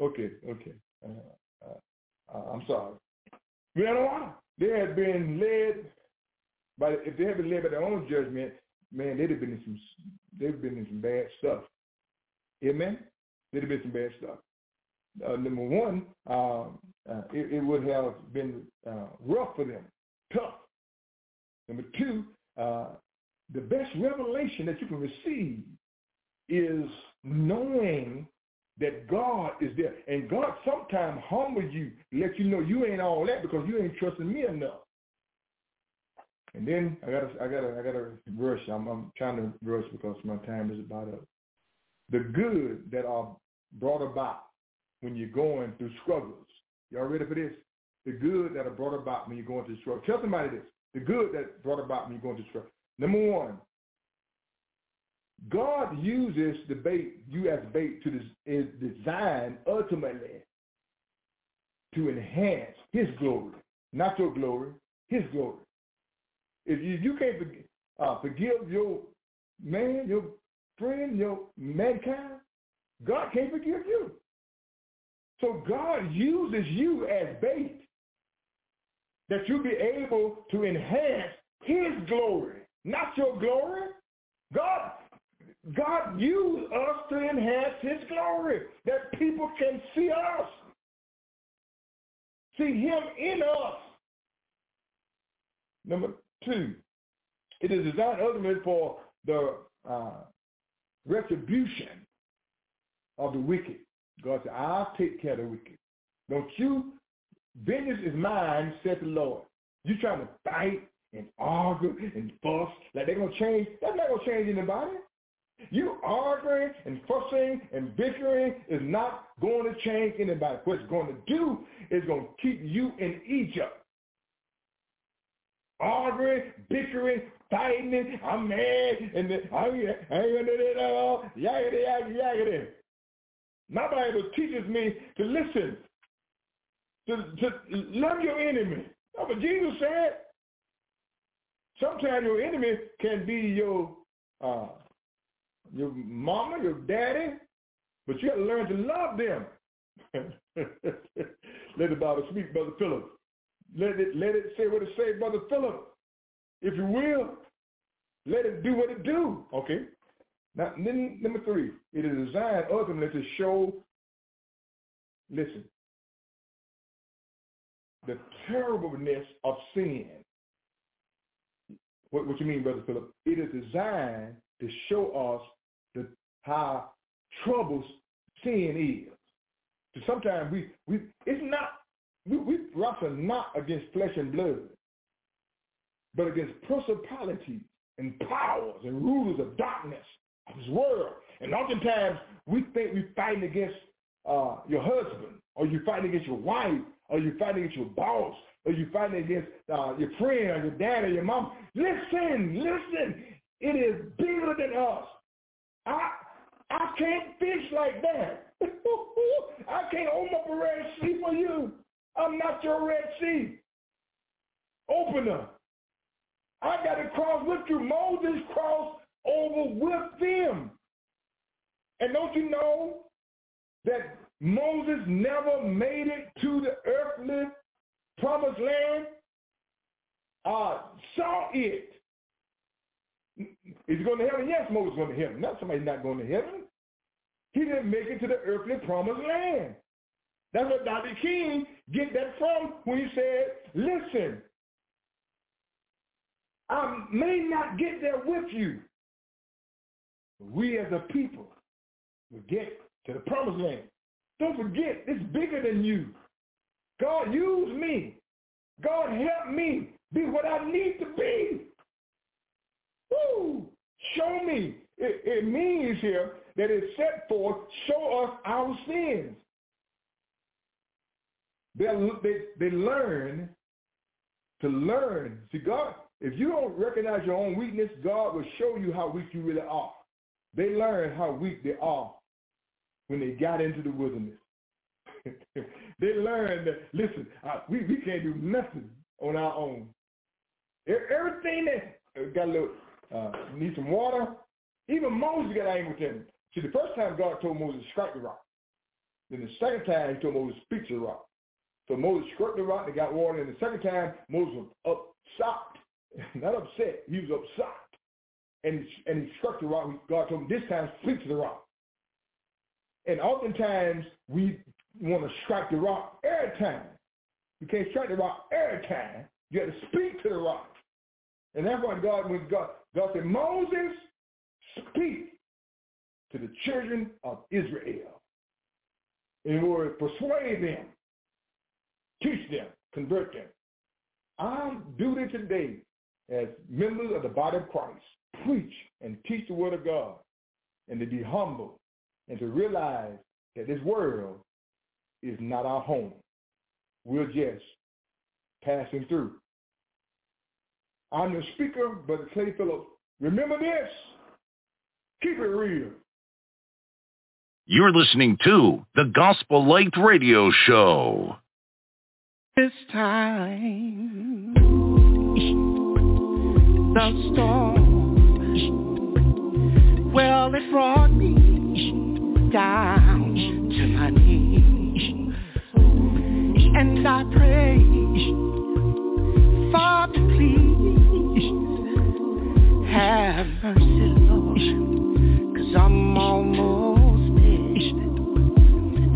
okay, okay. Uh, uh, uh, I'm sorry. We out of water. They had been led by if they had been led by their own judgment, man, they'd have been in some they'd have been in some bad stuff. Amen. They'd have been some bad stuff. Uh, number one, um, uh, it, it, would have been uh, rough for them tough. Number two, uh, the best revelation that you can receive is knowing that God is there. And God sometimes humbles you, let you know you ain't all that because you ain't trusting me enough. And then I gotta I gotta I gotta rush. I'm I'm trying to rush because my time is about up. The good that are brought about when you're going through struggles. Y'all ready for this? the good that are brought about when you're going through struggles. Tell somebody this. The good that brought about when you're going through struggle. Number one, God uses the bait, you as bait, to des- is designed ultimately to enhance his glory. Not your glory, his glory. If you, you can't forgive, uh, forgive your man, your friend, your mankind, God can't forgive you. So God uses you as bait that you be able to enhance his glory, not your glory. God, God used us to enhance his glory, that people can see us, see him in us. Number two, it is designed ultimately for the uh, retribution of the wicked. God said, I'll take care of the wicked. Don't you Vengeance is mine, said the Lord. You trying to fight and argue and fuss like they're going to change. That's not going to change anybody. You arguing and fussing and bickering is not going to change anybody. What it's going to do is going to keep you in Egypt arguing, bickering, fighting. I'm mad, and I'm I ain't gonna do that all. Yaggity, yaggity, yaggity. My Bible teaches me to listen, to, to love your enemy. That's what Jesus said. Sometimes your enemy can be your uh, your mama, your daddy, but you got to learn to love them. let the Bible speak, Brother Philip. Let it let it say what it say, Brother Philip. If you will, let it do what it do. Okay. Now, number three, it is designed ultimately to show, listen, the terribleness of sin. What, what you mean, Brother Philip? It is designed to show us the, how troubles sin is. So sometimes we, we it's not, we, we wrestle not against flesh and blood, but against principalities and powers and rulers of darkness of this world. And oftentimes we think we're fighting against uh, your husband, or you're fighting against your wife, or you're fighting against your boss, or you're fighting against uh, your friend, or your dad, or your mom. Listen, listen. It is bigger than us. I I can't fish like that. I can't open up a Red Sea for you. I'm not your Red Sea opener. I got to cross with you. Moses crossed over with them. And don't you know that Moses never made it to the earthly promised land? Uh, saw it. Is he going to heaven? Yes, Moses going to heaven. Not somebody not going to heaven. He didn't make it to the earthly promised land. That's what Dr. King get that from when he said, listen, I may not get there with you. But We as a people will get to the promised land. Don't forget, it's bigger than you. God use me. God help me be what I need to be. Woo! Show me. It, it means here that it's set forth, show us our sins. They, they, they learn to learn. See, God, if you don't recognize your own weakness, God will show you how weak you really are. They learn how weak they are when they got into the wilderness. they learned that, listen, uh, we, we can't do nothing on our own. Everything that uh, got a little, uh, need some water. Even Moses got angry with him. See, the first time God told Moses strike the rock. Then the second time he told Moses speak to the rock. So Moses struck the rock and got water. And the second time Moses was upset not upset. He was upset. And, and he struck the rock. God told him, this time speak to the rock. And oftentimes we want to strike the rock every time. You can't strike the rock every time. You have to speak to the rock. And that's why God, when God, God said, Moses, speak to the children of Israel in order to persuade them, teach them, convert them. Our duty today as members of the body of Christ, preach and teach the word of God and to be humble and to realize that this world is not our home. We're just passing through. I'm the speaker, Brother Clay Phillips. Remember this. Keep it real. You're listening to the Gospel Light Radio Show. This time the storm. Well, it brought me down to my knees. And I prayed, Father, please have mercy, Lord. Cause I'm almost dead.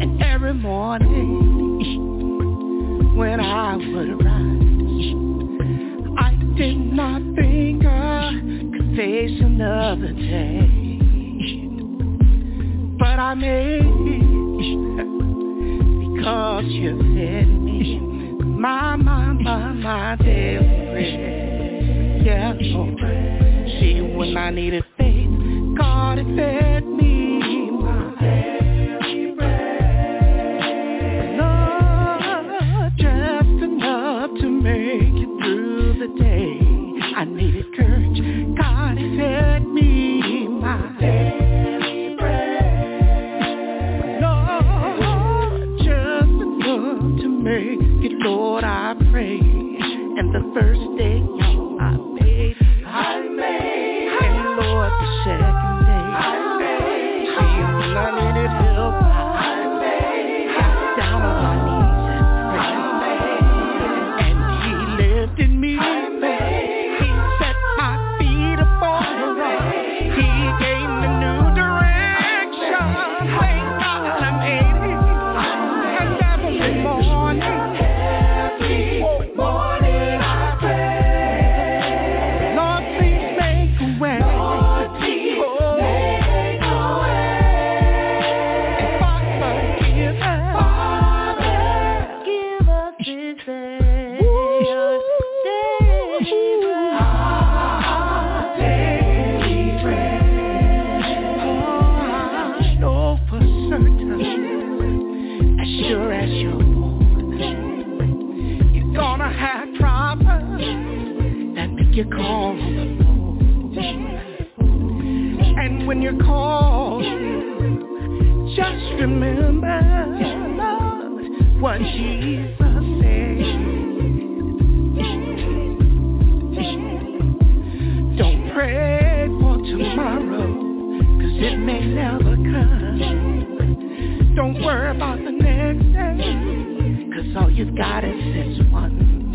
And every morning when I would rise, I did not think I could face another day. But I made because you fed me my, my, my, my daily. Yeah, Lord. See, when I needed faith, God had fed first. remember what Jesus said. Don't pray for it may never come. Don't worry about the next day, cause all you've got is this one.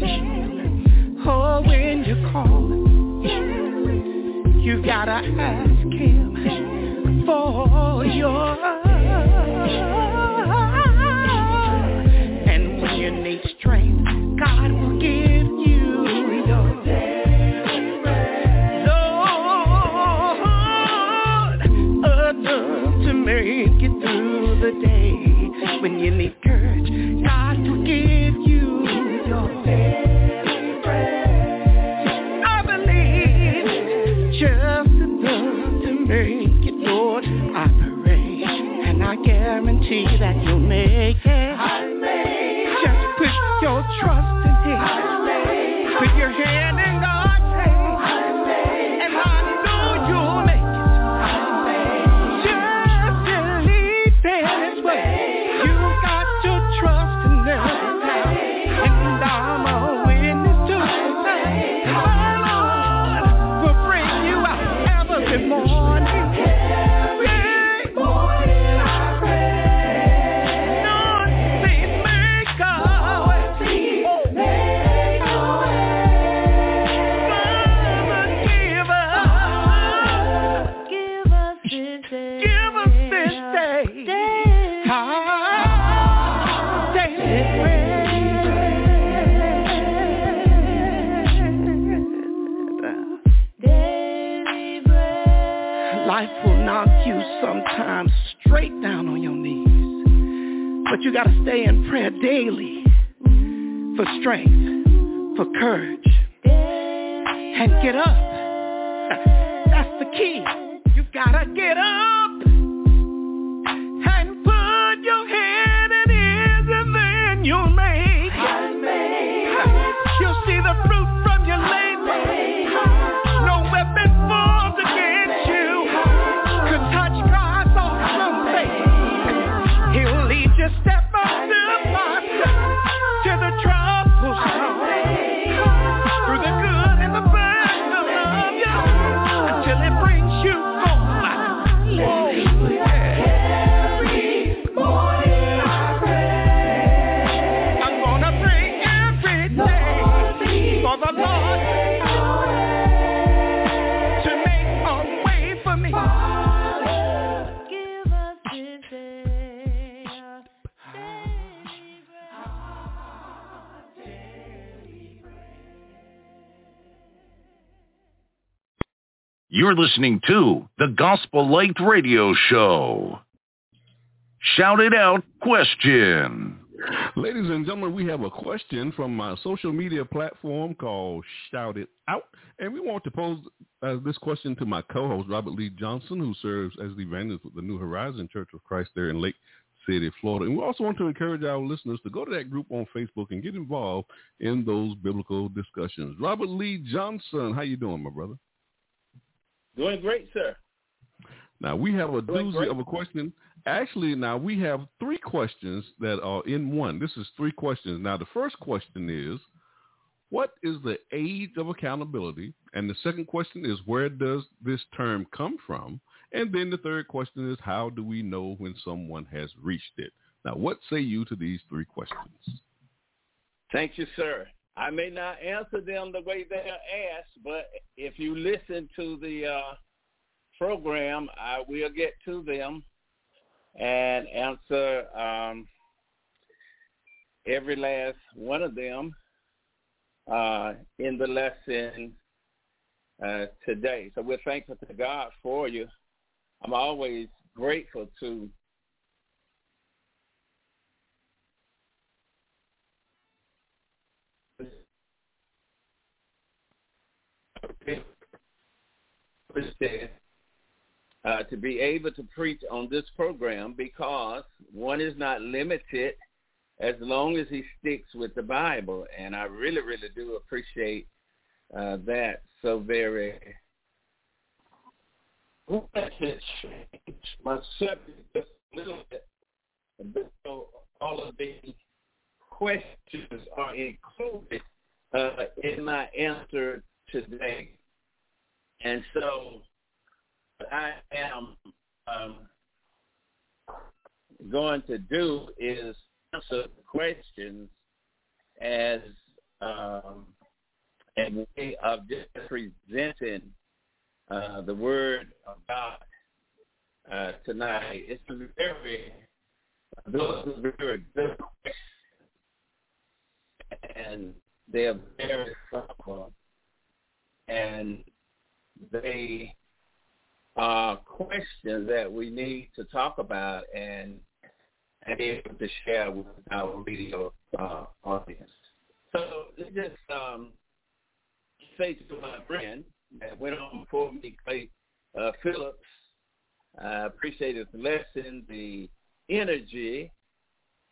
straight down on your knees. But you got to stay in prayer daily for strength, for courage, and get up. That's the key. You got to get up. You're listening to the Gospel Light Radio Show. Shout it out question. Ladies and gentlemen, we have a question from my social media platform called Shout It Out. And we want to pose uh, this question to my co-host, Robert Lee Johnson, who serves as the evangelist with the New Horizon Church of Christ there in Lake City, Florida. And we also want to encourage our listeners to go to that group on Facebook and get involved in those biblical discussions. Robert Lee Johnson, how you doing, my brother? Doing great, sir. Now we have a Doing doozy great. of a question. Actually, now we have three questions that are in one. This is three questions. Now the first question is, what is the age of accountability? And the second question is, where does this term come from? And then the third question is, how do we know when someone has reached it? Now, what say you to these three questions? Thank you, sir. I may not answer them the way they're asked, but if you listen to the uh, program, I will get to them and answer um, every last one of them uh, in the lesson uh, today. So we're thankful to God for you. I'm always grateful to uh, to be able to preach on this program because one is not limited as long as he sticks with the Bible. And I really, really do appreciate uh, that so very my subject just a little bit. So all of the questions are included uh, in my answer today. And so what I am um, going to do is answer questions as um, a way of just presenting uh, the word of God uh, tonight. It's a very, those are very good questions, and they are very thoughtful, and they are questions that we need to talk about and and be able to share with our radio uh, audience. So let's just um, say to my friend that went on before me, Clay uh, Phillips, I appreciate his lesson, the energy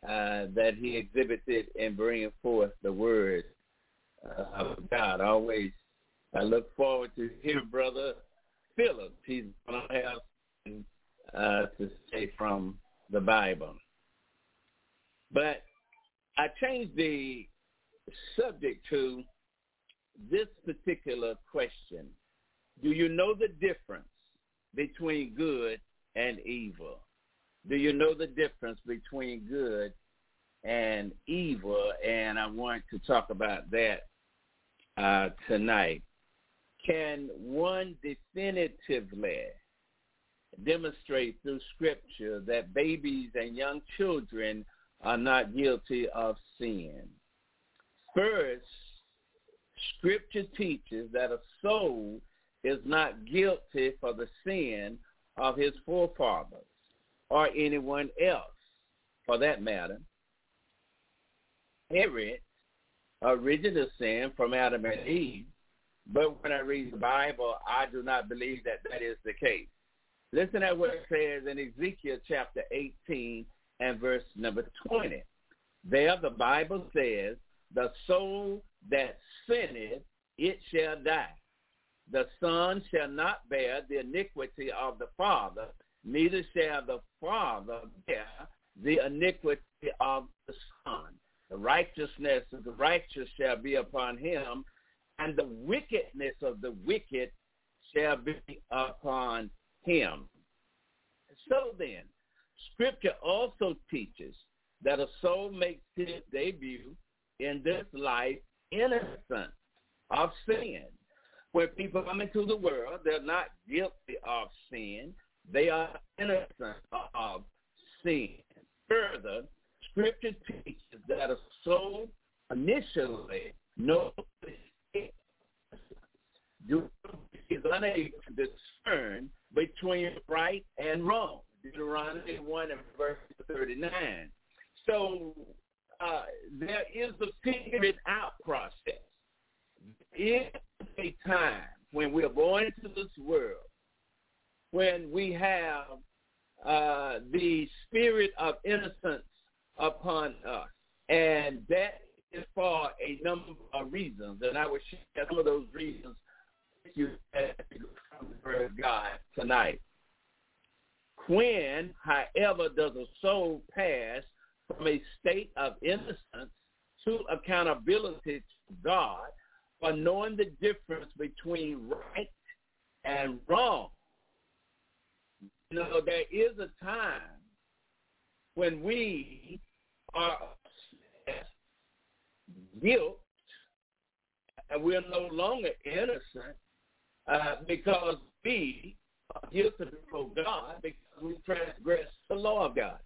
uh, that he exhibited in bringing forth the word uh, of God. Always, I look forward to hearing Brother Phillips. He's going to have uh, to say from the Bible. But I changed the subject to this particular question. Do you know the difference between good and evil? Do you know the difference between good and evil? And I want to talk about that uh, tonight. Can one definitively demonstrate through Scripture that babies and young children are not guilty of sin. First, Scripture teaches that a soul is not guilty for the sin of his forefathers or anyone else, for that matter. Every original sin from Adam and Eve, but when I read the Bible, I do not believe that that is the case. Listen at what it says in Ezekiel chapter 18 and verse number 20. There the Bible says, the soul that sinneth, it shall die. The son shall not bear the iniquity of the father, neither shall the father bear the iniquity of the son. The righteousness of the righteous shall be upon him, and the wickedness of the wicked shall be upon him. So then, Scripture also teaches that a soul makes its debut in this life innocent of sin. When people come into the world, they're not guilty of sin. They are innocent of sin. Further, Scripture teaches that a soul initially knows is unable to discern between right and wrong. Deuteronomy 1 and verse 39. So uh, there is a figuring out process. In a time when we are born into this world, when we have uh, the spirit of innocence upon us, and that is for a number of reasons, and I will share some of those reasons you from the of God tonight When, however, does a soul pass from a state of innocence to accountability to God for knowing the difference between right and wrong? You know, there is a time when we are guilt and we're no longer innocent uh, because we are guilty before God because we transgress the law of God.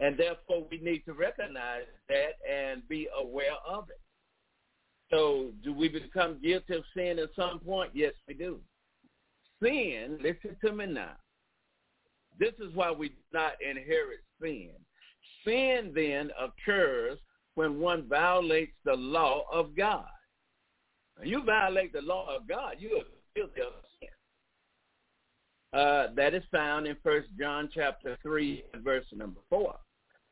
And therefore we need to recognize that and be aware of it. So do we become guilty of sin at some point? Yes, we do. Sin, listen to me now. This is why we do not inherit sin. Sin then occurs when one violates the law of God. You violate the law of God, you are guilty of sin. Uh, that is found in First John chapter 3, verse number 4.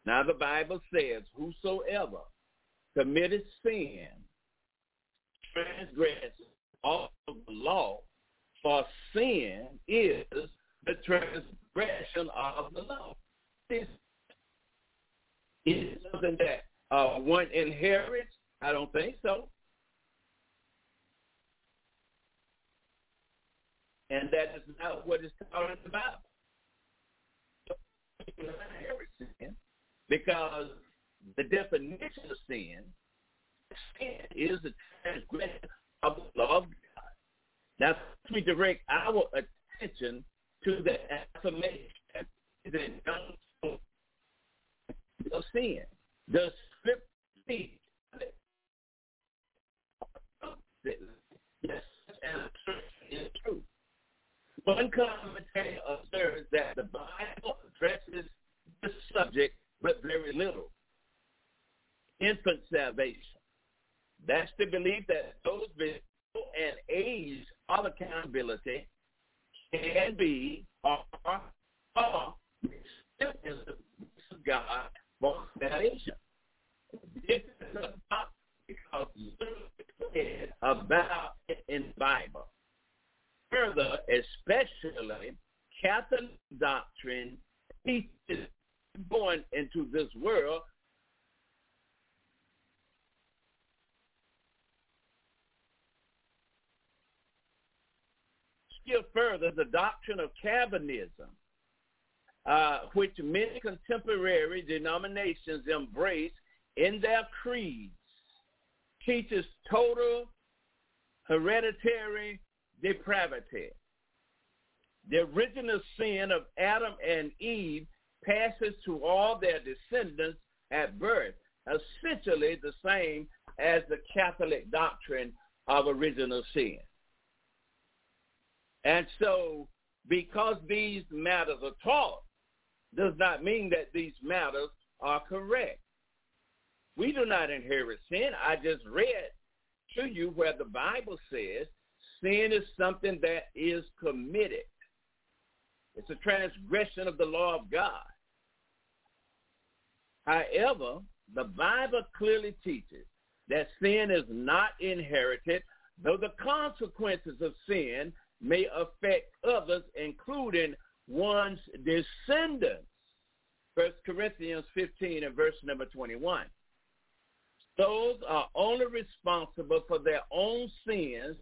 Now the Bible says, whosoever committed sin transgresses all of the law, for sin is the transgression of the law. This is something that uh, one inherits? I don't think so. And that is not what is taught in the Bible. Because the definition of sin, sin is the transgression of the law of God. Now, we direct our attention to the affirmation that of sin. The script speaks. Yes, and is true. One commentator observes that the Bible addresses this subject but very little. Infant salvation. That's the belief that those visual and age of accountability can be or are recipients of God for salvation. This is about because about it in the Bible. Further, especially Catholic doctrine teaches born into this world. Still further the doctrine of Calvinism, uh, which many contemporary denominations embrace in their creeds, teaches total hereditary depravity. The original sin of Adam and Eve passes to all their descendants at birth, essentially the same as the Catholic doctrine of original sin. And so because these matters are taught does not mean that these matters are correct. We do not inherit sin. I just read to you where the Bible says sin is something that is committed. It's a transgression of the law of God. However, the Bible clearly teaches that sin is not inherited, though the consequences of sin may affect others, including one's descendants. First Corinthians 15 and verse number 21. Those are only responsible for their own sins,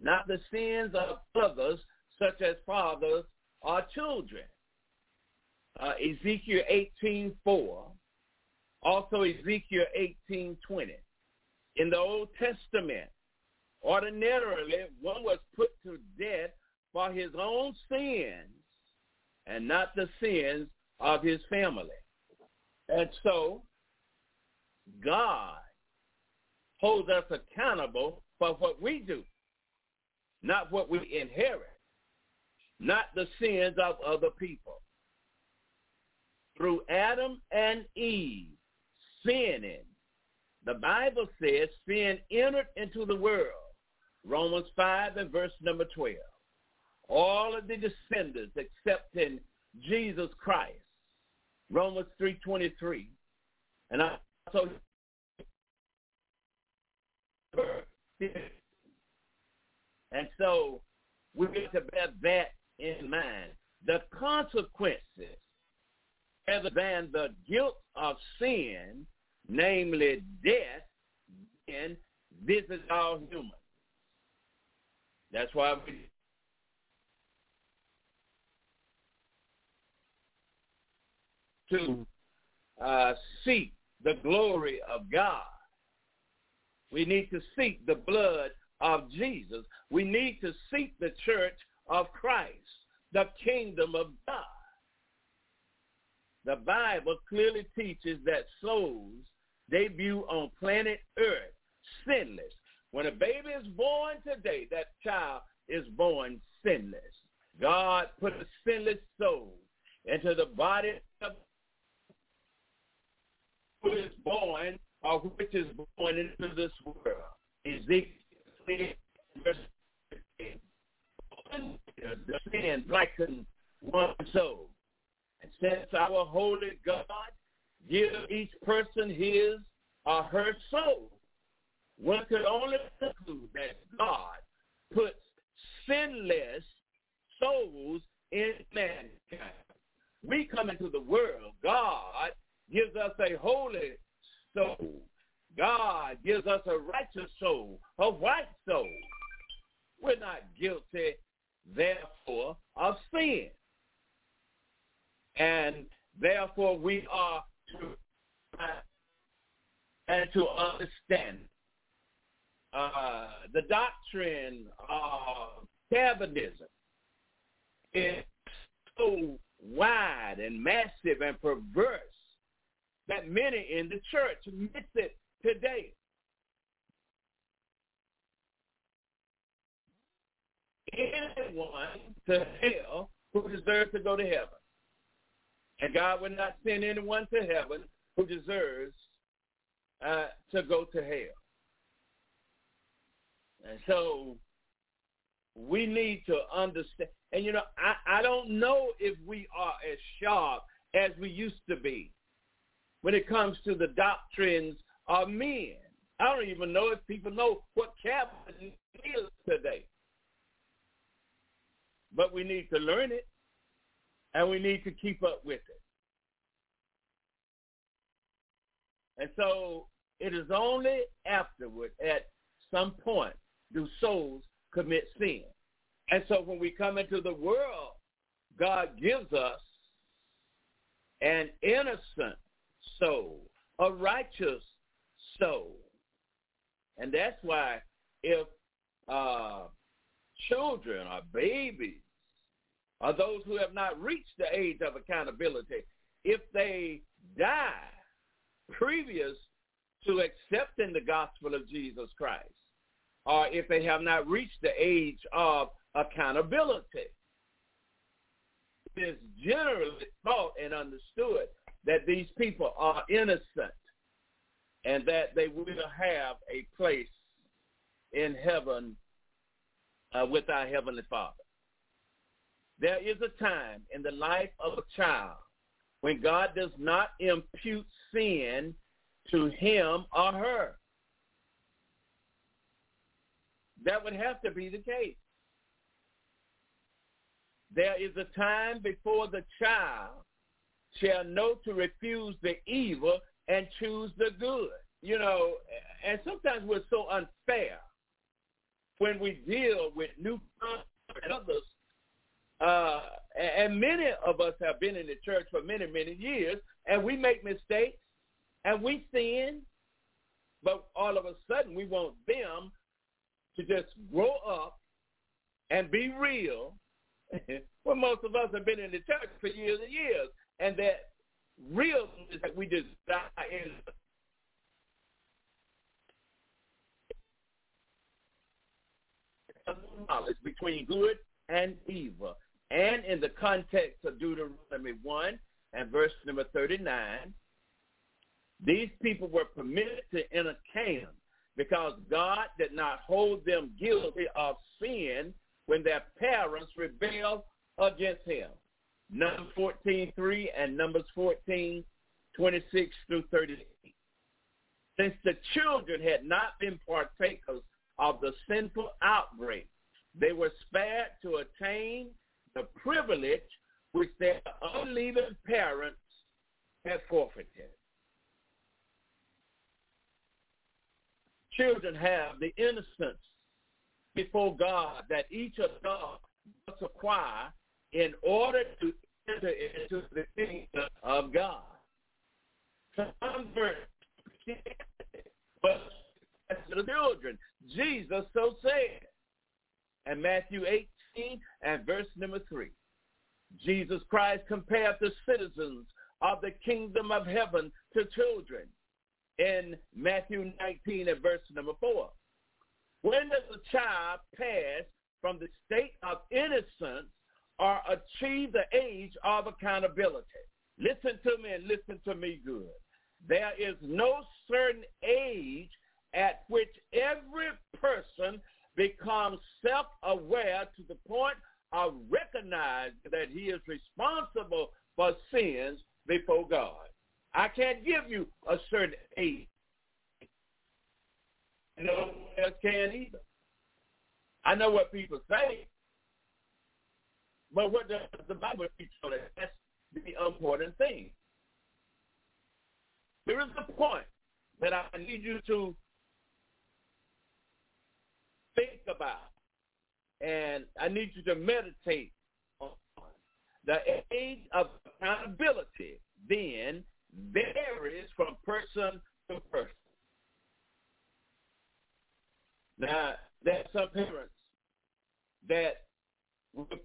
not the sins of others, such as fathers or children. Uh, Ezekiel 18:4 also Ezekiel 18:20. In the Old Testament, ordinarily one was put to death for his own sins and not the sins of his family. And so God holds us accountable for what we do, not what we inherit, not the sins of other people. Through Adam and Eve, sinning. The Bible says sin entered into the world. Romans 5 and verse number 12. All of the descendants accepting Jesus Christ. Romans 3.23. And I so and so we get to bear that in mind. the consequences rather than the guilt of sin, namely death, and visits all human. That's why we to uh, seek the glory of God. We need to seek the blood of Jesus. We need to seek the church of Christ, the kingdom of God. The Bible clearly teaches that souls debut on planet Earth sinless. When a baby is born today, that child is born sinless. God put a sinless soul into the body of who is born or which is born into this world. Ezekiel the sin blacken one soul. And since our holy God give each person his or her soul, one could only conclude that God puts sinless souls in mankind. We come into the world. God gives us a holy soul. God gives us a righteous soul, a white soul. We're not guilty, therefore, of sin. And therefore we are to and to understand uh, the doctrine of Calvinism is so wide and massive and perverse that many in the church miss it today. Anyone to hell who deserves to go to heaven. And God will not send anyone to heaven who deserves uh, to go to hell. And so we need to understand. And, you know, I, I don't know if we are as sharp as we used to be when it comes to the doctrines of men. I don't even know if people know what Calvinism is today. But we need to learn it, and we need to keep up with it. And so it is only afterward, at some point, do souls commit sin. And so when we come into the world, God gives us an innocent soul, a righteous soul. And that's why if uh, children or babies or those who have not reached the age of accountability, if they die previous to accepting the gospel of Jesus Christ, or if they have not reached the age of accountability, it is generally thought and understood that these people are innocent and that they will have a place in heaven uh, with our Heavenly Father. There is a time in the life of a child when God does not impute sin to him or her. That would have to be the case. There is a time before the child shall know to refuse the evil and choose the good. You know, and sometimes we're so unfair when we deal with new and others. Uh, and many of us have been in the church for many, many years, and we make mistakes, and we sin, but all of a sudden we want them to just grow up and be real. well, most of us have been in the church for years and years, and that real is that we die in knowledge between good and evil. And in the context of Deuteronomy 1 and verse number 39, these people were permitted to enter Canaan because God did not hold them guilty of sin when their parents rebelled against him. Numbers 14.3 and Numbers 14, 26 through 38. Since the children had not been partakers of the sinful outbreak, they were spared to attain the privilege which their unbelieving parents had forfeited. Children have the innocence before God that each adult must acquire in order to enter into the kingdom of God. Convert but to the children. Jesus so said. And Matthew 18 and verse number 3. Jesus Christ compared the citizens of the kingdom of heaven to children in Matthew 19 and verse number 4. When does a child pass from the state of innocence or achieve the age of accountability? Listen to me and listen to me good. There is no certain age at which every person becomes self-aware to the point of recognizing that he is responsible for sins before God. I can't give you a certain age. No one else can either. I know what people say, but what does the Bible teach on it? That's the important thing. There is a point that I need you to think about, and I need you to meditate on. The age of accountability then varies from person to person. Now, are some parents that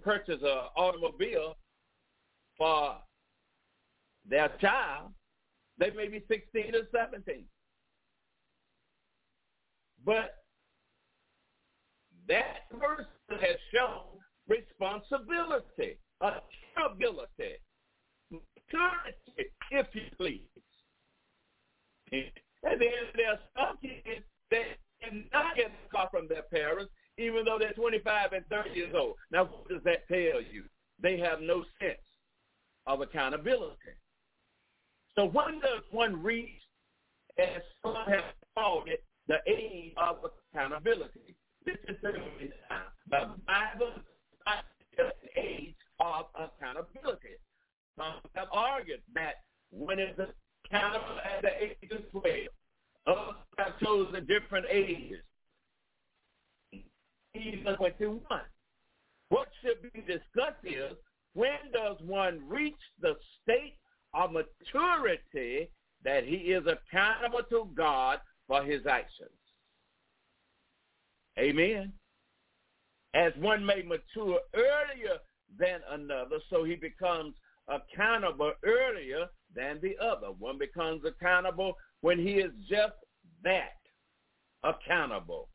purchase an automobile for their child. They may be 16 or 17. But that person has shown responsibility, accountability, maturity, if you please. And then there are some kids that cannot get a car from their parents, even though they're 25 and 30 years old. Now, what does that tell you? They have no sense of accountability. So when does one reach, as some have called it, the age of accountability? This is the Bible the age of accountability. Some have argued that when it's accountable at the age of 12, others have chosen different ages. Even 21. What should be discussed is when does one reach the state of maturity that he is accountable to God for his actions? Amen. As one may mature earlier than another, so he becomes accountable earlier than the other. One becomes accountable when he is just that, accountable.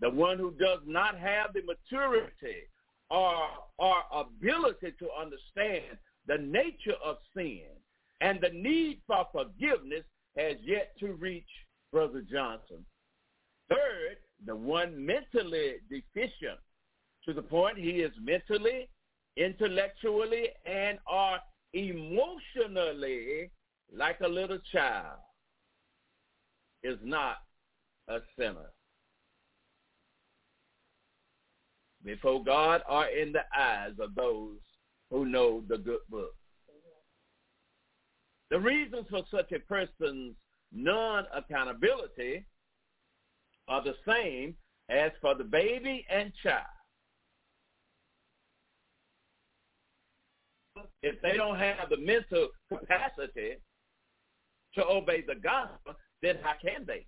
The one who does not have the maturity or, or ability to understand the nature of sin and the need for forgiveness has yet to reach Brother Johnson. Third, the one mentally deficient to the point he is mentally, intellectually, and or emotionally like a little child is not a sinner. Before God are in the eyes of those who know the good book. The reasons for such a person's non-accountability are the same as for the baby and child. If they don't have the mental capacity to obey the gospel, then how can they?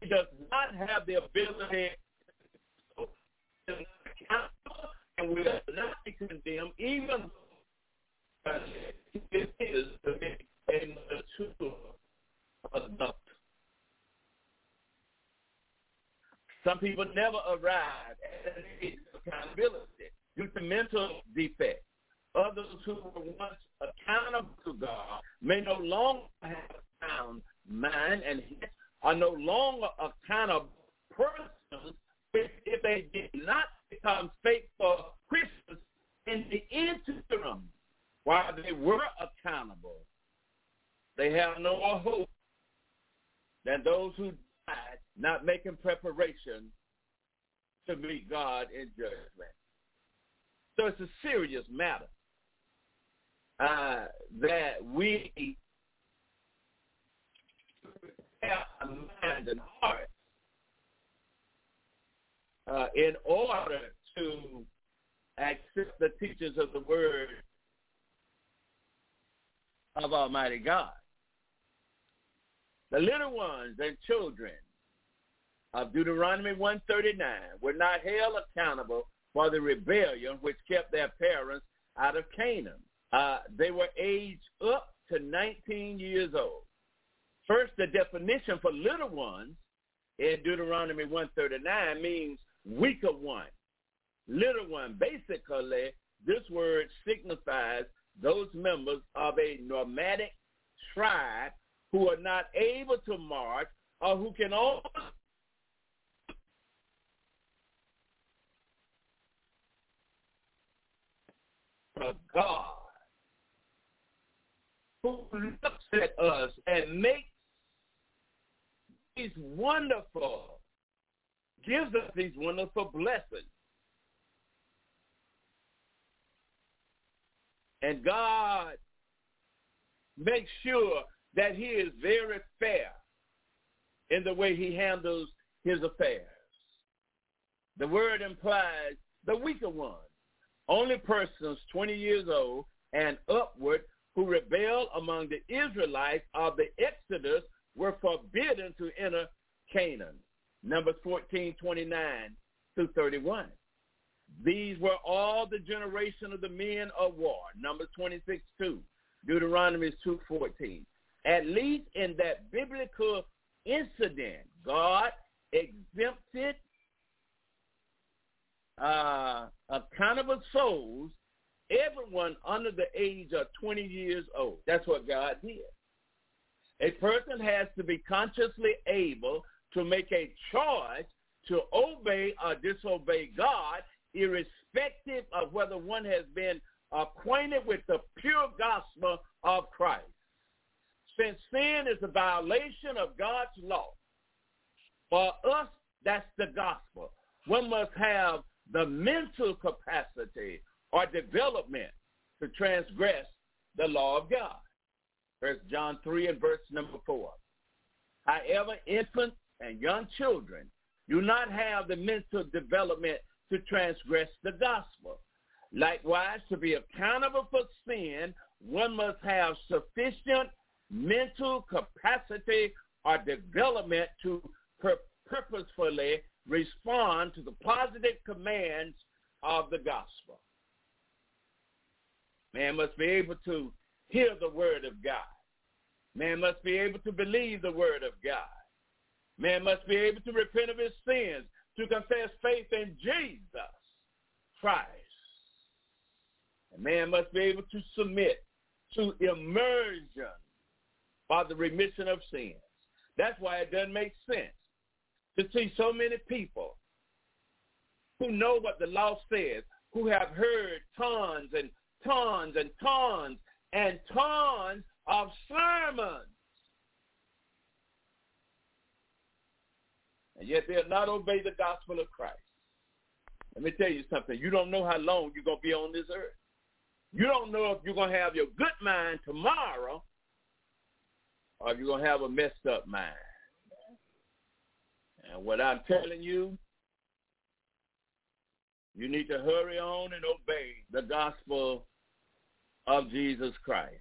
He does not have the ability to and will not be condemned even though it is to be a mature adult. Some people never arrive at accountability due to mental defects. Others who were once accountable to God may no longer have a sound mind and are no longer accountable persons if they did not become faithful Christians in the interim while they were accountable. They have no hope than those who died not making preparation to meet God in judgment. So it's a serious matter uh, that we have a mind and heart uh, in order to accept the teachings of the word of Almighty God. The little ones and children of Deuteronomy 139 were not held accountable for the rebellion which kept their parents out of Canaan. Uh, they were aged up to 19 years old. First, the definition for little ones in Deuteronomy 139 means weaker one, little one. Basically, this word signifies those members of a nomadic tribe who are not able to march or who can only God who looks at us and makes these wonderful, gives us these wonderful blessings. And God makes sure that he is very fair in the way he handles his affairs. The word implies the weaker one, only persons 20 years old and upward who rebelled among the Israelites of the Exodus were forbidden to enter Canaan. Numbers 14, 29 through 31. These were all the generation of the men of war. Numbers 26, 2. Deuteronomy 2, 14. At least in that biblical incident, God exempted uh, accountable souls, everyone under the age of 20 years old. That's what God did. A person has to be consciously able to make a choice to obey or disobey God, irrespective of whether one has been acquainted with the pure gospel of Christ. Since sin is a violation of God's law, for us, that's the gospel. One must have the mental capacity or development to transgress the law of God. First John 3 and verse number 4. However, infants and young children do not have the mental development to transgress the gospel. Likewise, to be accountable for sin, one must have sufficient mental capacity or development to purposefully respond to the positive commands of the gospel. Man must be able to hear the word of God. Man must be able to believe the word of God. Man must be able to repent of his sins, to confess faith in Jesus Christ. And man must be able to submit to immersion for the remission of sins. That's why it doesn't make sense to see so many people who know what the law says, who have heard tons and tons and tons and tons of sermons. And yet they'll not obey the gospel of Christ. Let me tell you something. You don't know how long you're going to be on this earth. You don't know if you're going to have your good mind tomorrow or you're going to have a messed up mind. And what I'm telling you, you need to hurry on and obey the gospel of Jesus Christ.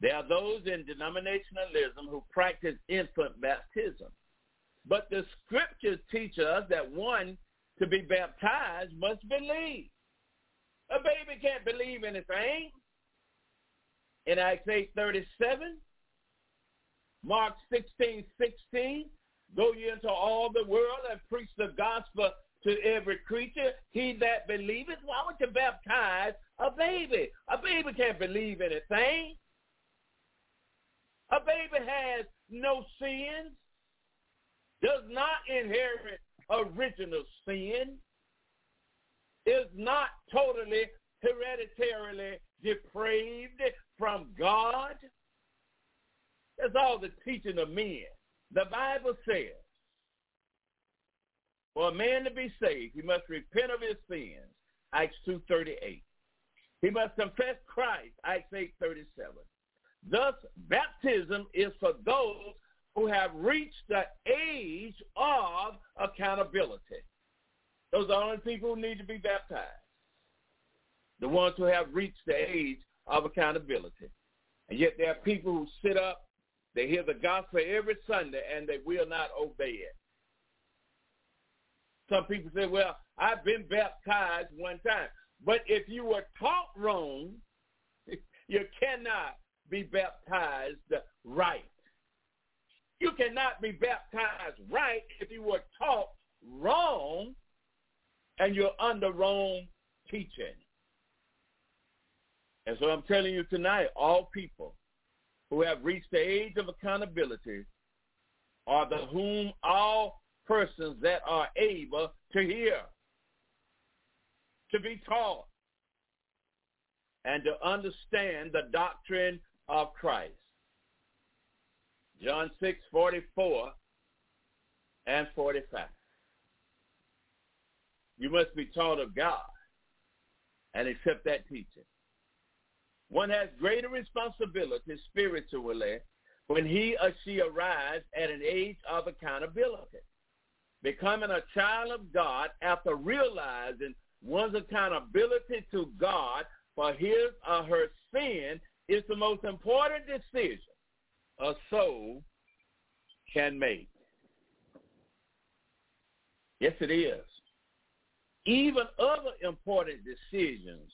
There are those in denominationalism who practice infant baptism. But the scriptures teach us that one to be baptized must believe. A baby can't believe anything. In Acts 8, 37, Mark 16, 16, go ye into all the world and preach the gospel to every creature. He that believeth, why would you baptize a baby? A baby can't believe anything. A baby has no sins, does not inherit original sin, is not totally hereditarily depraved from God. That's all the teaching of men. The Bible says, for a man to be saved, he must repent of his sins Acts 2.38. He must confess Christ, Acts 8.37. Thus, baptism is for those who have reached the age of accountability. Those are the only people who need to be baptized. The ones who have reached the age of accountability. And yet there are people who sit up, they hear the gospel every Sunday, and they will not obey it. Some people say, well, I've been baptized one time. But if you were taught wrong, you cannot be baptized right. You cannot be baptized right if you were taught wrong and you're under wrong teaching. And so I'm telling you tonight, all people who have reached the age of accountability are the whom all persons that are able to hear, to be taught, and to understand the doctrine of Christ. John 6, 44 and 45. You must be taught of God and accept that teaching. One has greater responsibility spiritually when he or she arrives at an age of accountability. Becoming a child of God after realizing one's accountability to God for his or her sin is the most important decision a soul can make. Yes, it is. Even other important decisions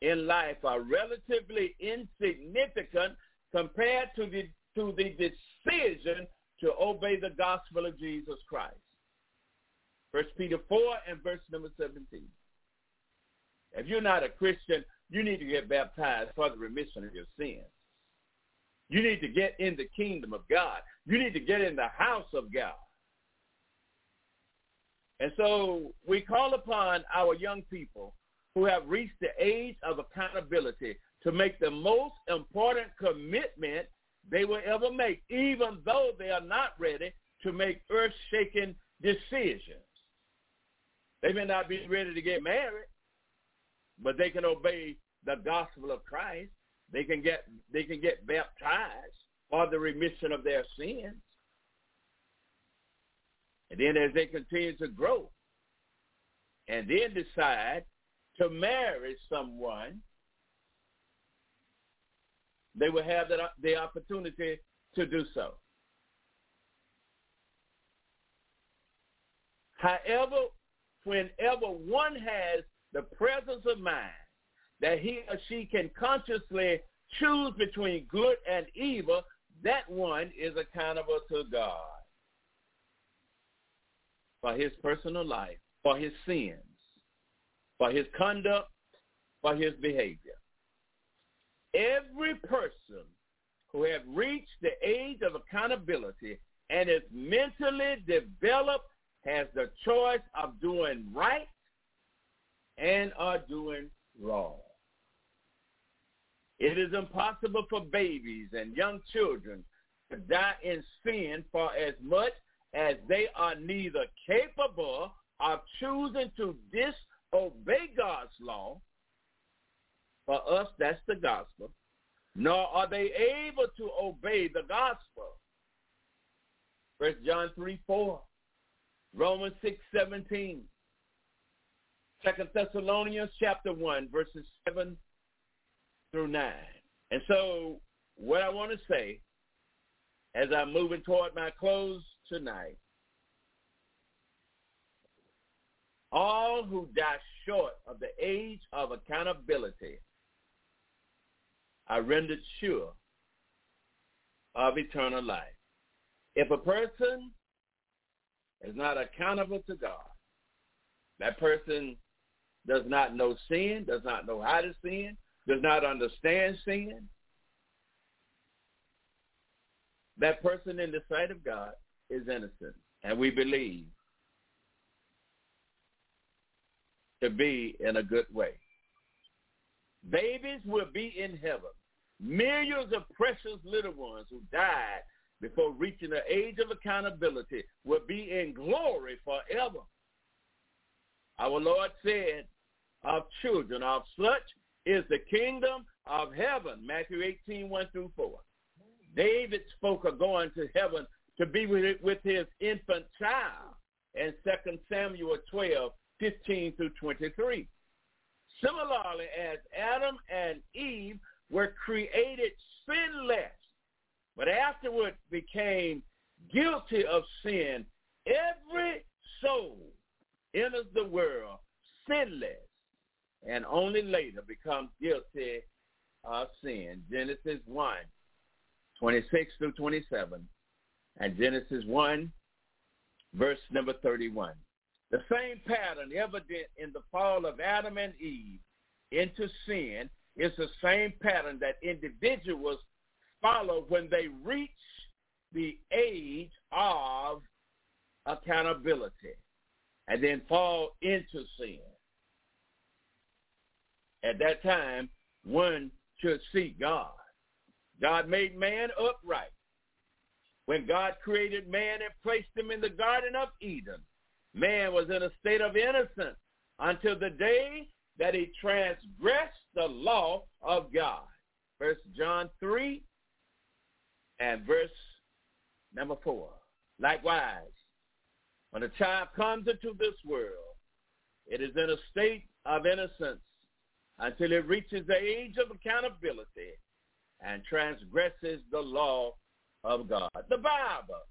in life are relatively insignificant compared to the, to the decision to obey the gospel of Jesus Christ. First Peter 4 and verse number 17. If you're not a Christian, you need to get baptized for the remission of your sins. You need to get in the kingdom of God. You need to get in the house of God. And so we call upon our young people who have reached the age of accountability to make the most important commitment they will ever make, even though they are not ready to make earth-shaking decisions. They may not be ready to get married, but they can obey the gospel of Christ. They can get they can get baptized for the remission of their sins. And then as they continue to grow and then decide to marry someone, they will have the, the opportunity to do so. However, whenever one has the presence of mind that he or she can consciously choose between good and evil, that one is accountable to God for his personal life, for his sins, for his conduct, for his behavior. Every person who have reached the age of accountability and is mentally developed has the choice of doing right and are doing wrong. It is impossible for babies and young children to die in sin for as much as they are neither capable of choosing to disobey God's law. For us, that's the gospel. Nor are they able to obey the gospel. First John 3, 4. Romans 6, 17. Second Thessalonians chapter 1, verses 7 through 9. And so what I want to say as I'm moving toward my close tonight, all who die short of the age of accountability are rendered sure of eternal life. If a person is not accountable to God, that person does not know sin, does not know how to sin, does not understand sin, that person in the sight of God is innocent. And we believe to be in a good way. Babies will be in heaven. Millions of precious little ones who died before reaching the age of accountability will be in glory forever. Our Lord said of children. Of such is the kingdom of heaven. Matthew 18, 1 through 4. David spoke of going to heaven to be with, his infant child in 2 Samuel 12, 15 through 23. Similarly, as Adam and Eve were created sinless, but afterward became guilty of sin, every soul enters the world sinless and only later becomes guilty of sin. Genesis 1, 26 through 27, and Genesis 1, verse number 31. The same pattern evident in the fall of Adam and Eve into sin is the same pattern that individuals follow when they reach the age of accountability and then fall into sin. At that time, one should seek God. God made man upright. When God created man and placed him in the Garden of Eden, man was in a state of innocence until the day that he transgressed the law of God. First John 3 and verse number 4. Likewise, when a child comes into this world, it is in a state of innocence until it reaches the age of accountability and transgresses the law of God. The Bible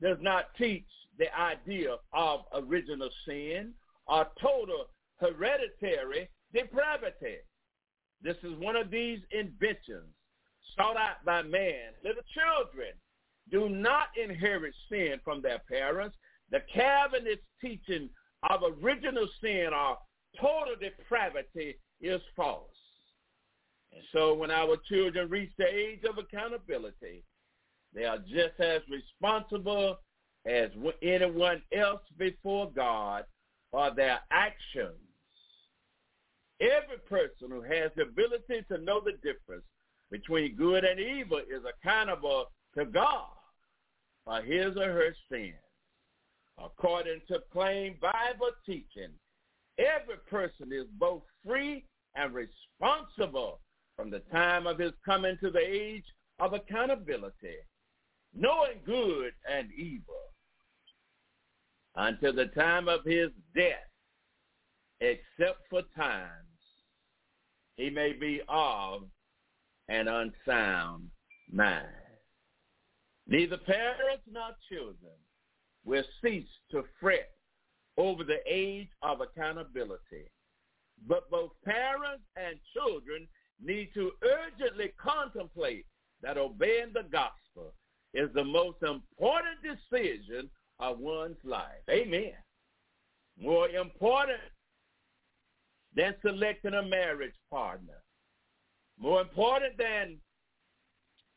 does not teach the idea of original sin or total hereditary depravity. This is one of these inventions sought out by man. Little children do not inherit sin from their parents. The Calvinist teaching of original sin or total depravity is false. And so when our children reach the age of accountability, they are just as responsible as anyone else before God for their actions. Every person who has the ability to know the difference between good and evil is accountable to God for his or her sins. According to plain Bible teaching, every person is both free and responsible from the time of his coming to the age of accountability, knowing good and evil, until the time of his death, except for times he may be of an unsound mind. Neither parents nor children will cease to fret over the age of accountability but both parents and children need to urgently contemplate that obeying the gospel is the most important decision of one's life. Amen. More important than selecting a marriage partner. More important than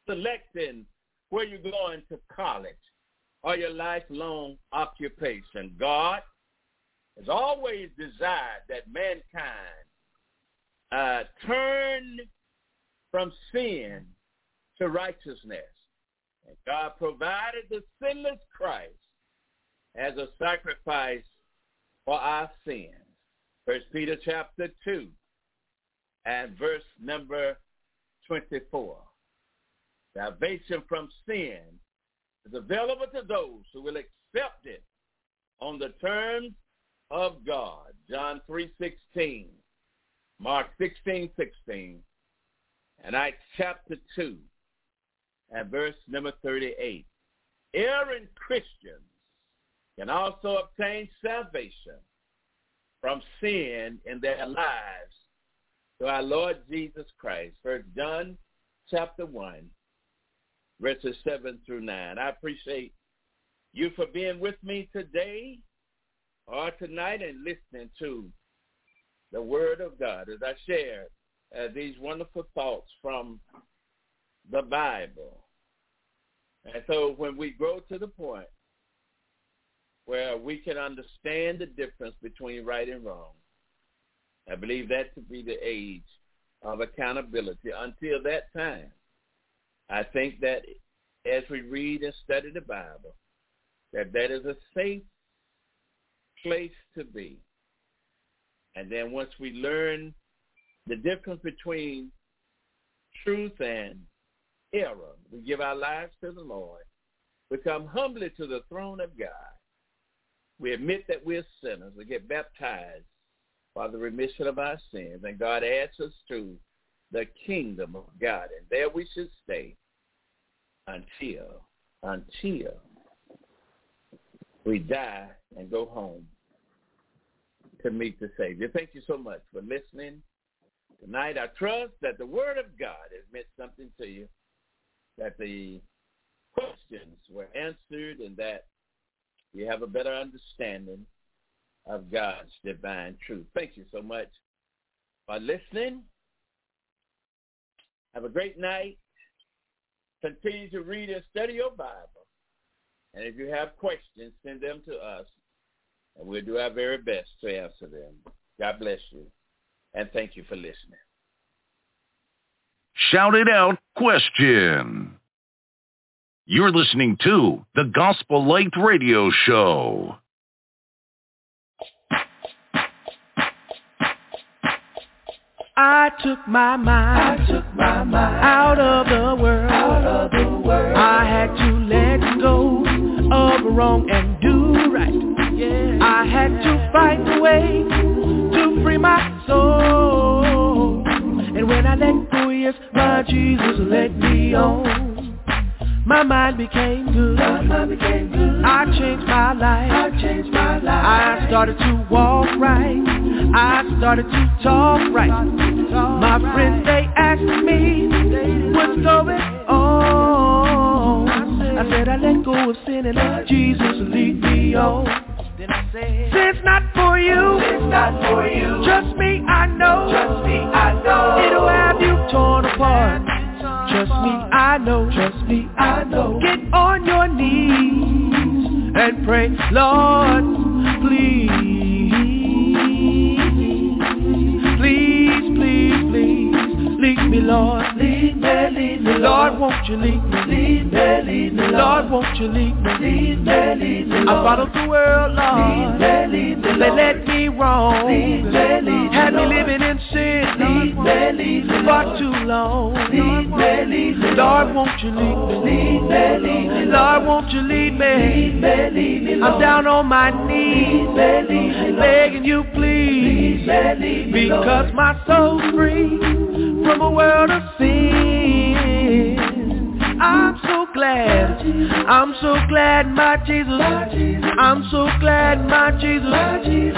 selecting where you're going to college or your lifelong occupation. God has always desired that mankind uh, turn from sin to righteousness. And God provided the sinless Christ as a sacrifice for our sins. First Peter chapter 2 and verse number 24. Salvation from sin is available to those who will accept it on the terms of God. John 3.16, Mark 16.16, and Acts chapter 2 and verse number 38. Erring Christians can also obtain salvation from sin in their lives through our Lord Jesus Christ. First John chapter 1, verses 7 through 9. I appreciate you for being with me today or tonight and listening to the Word of God as I share uh, these wonderful thoughts from the Bible. And so when we grow to the point where we can understand the difference between right and wrong, I believe that to be the age of accountability. Until that time, I think that as we read and study the Bible, that that is a safe place to be. And then once we learn the difference between truth and error, we give our lives to the Lord. We come humbly to the throne of God. We admit that we're sinners. We get baptized for the remission of our sins. And God adds us to the kingdom of God. And there we should stay until, until we die and go home to meet the Savior. Thank you so much for listening tonight. I trust that the Word of God has meant something to you, that the questions were answered, and that you have a better understanding of God's divine truth. Thank you so much for listening. Have a great night. Continue to read and study your Bible. And if you have questions, send them to us, and we'll do our very best to answer them. God bless you, and thank you for listening. Shout it out question. You're listening to the Gospel Light Radio Show. I took my mind, I took my mind out of the world. out of the world. I had to let go of wrong and do right. I had to find a way to free my soul. And when I let go, yes, my Jesus let me on. My mind became good. My mind became good. I changed my life. I changed my life. I started to walk right. I started to talk right. My friends, they asked me what's going on. I said I let go of sin and let Jesus lead me on. Then I said, Sin's not for you. it's not for you. Trust me, I know. Trust me, I know. It'll have you torn apart. Trust me, I know. Trust me, I know. Get on your knees and pray, Lord, please, lead me, Lord. Lead me, lead me, Lord, won't you lead me? Lead me, lead me, Lord, won't you lead me? Lead me, lead me, Lord. I followed the world, Lead Lord. me, lead me, They led me wrong. Lead me, lead me, Had me living in sin Lead me, lead me, Lord. too long. Lead me, lead me, Lord, won't you lead me? Lead me, lead me, Lord, won't you lead Lead me? me, lead me, I'm down on my knees, Lead me, lead me, begging you Lead please, me, lead me, because my soul's free from a world of sin. I'm so glad, I'm so glad my Jesus, I'm so glad my Jesus,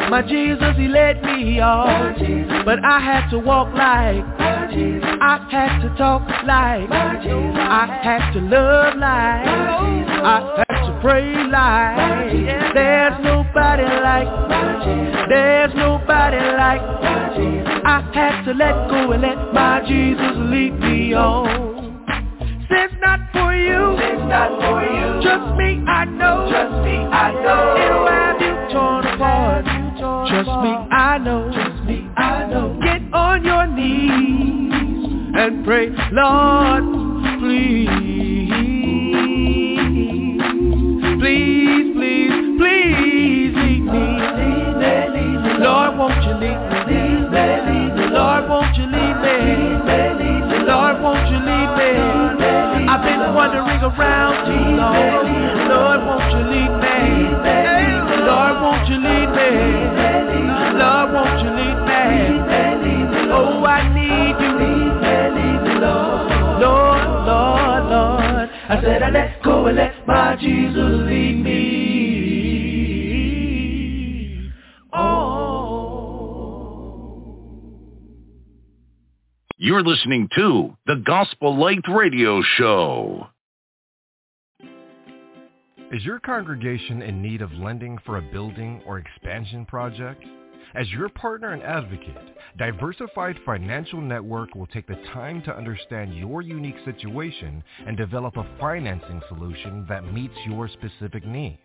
my Jesus, he let me off. But I had to walk like, I had to talk like, I had to love like, I had to pray like. There's nobody like, there's nobody like. I had to let go and let my Jesus lead me on. Sin's not for you. It's not for you. Trust me, I know. Trust me, I know. It'll have you torn apart. Trust me, I know. Trust me, I know. Get on your knees and pray, Lord, please, please, please, please. Lead me, Lord, won't you lead me? Won't you Lead me, Lord, won't you lead me? I've been wandering around too long. Lord, won't you lead me? Lord, won't you lead me? Lord, won't you lead me? Oh, I need you. Lord, Lord, Lord. I said I let go and let my Jesus lead me. You're listening to the Gospel Light Radio Show. Is your congregation in need of lending for a building or expansion project? As your partner and advocate, Diversified Financial Network will take the time to understand your unique situation and develop a financing solution that meets your specific needs.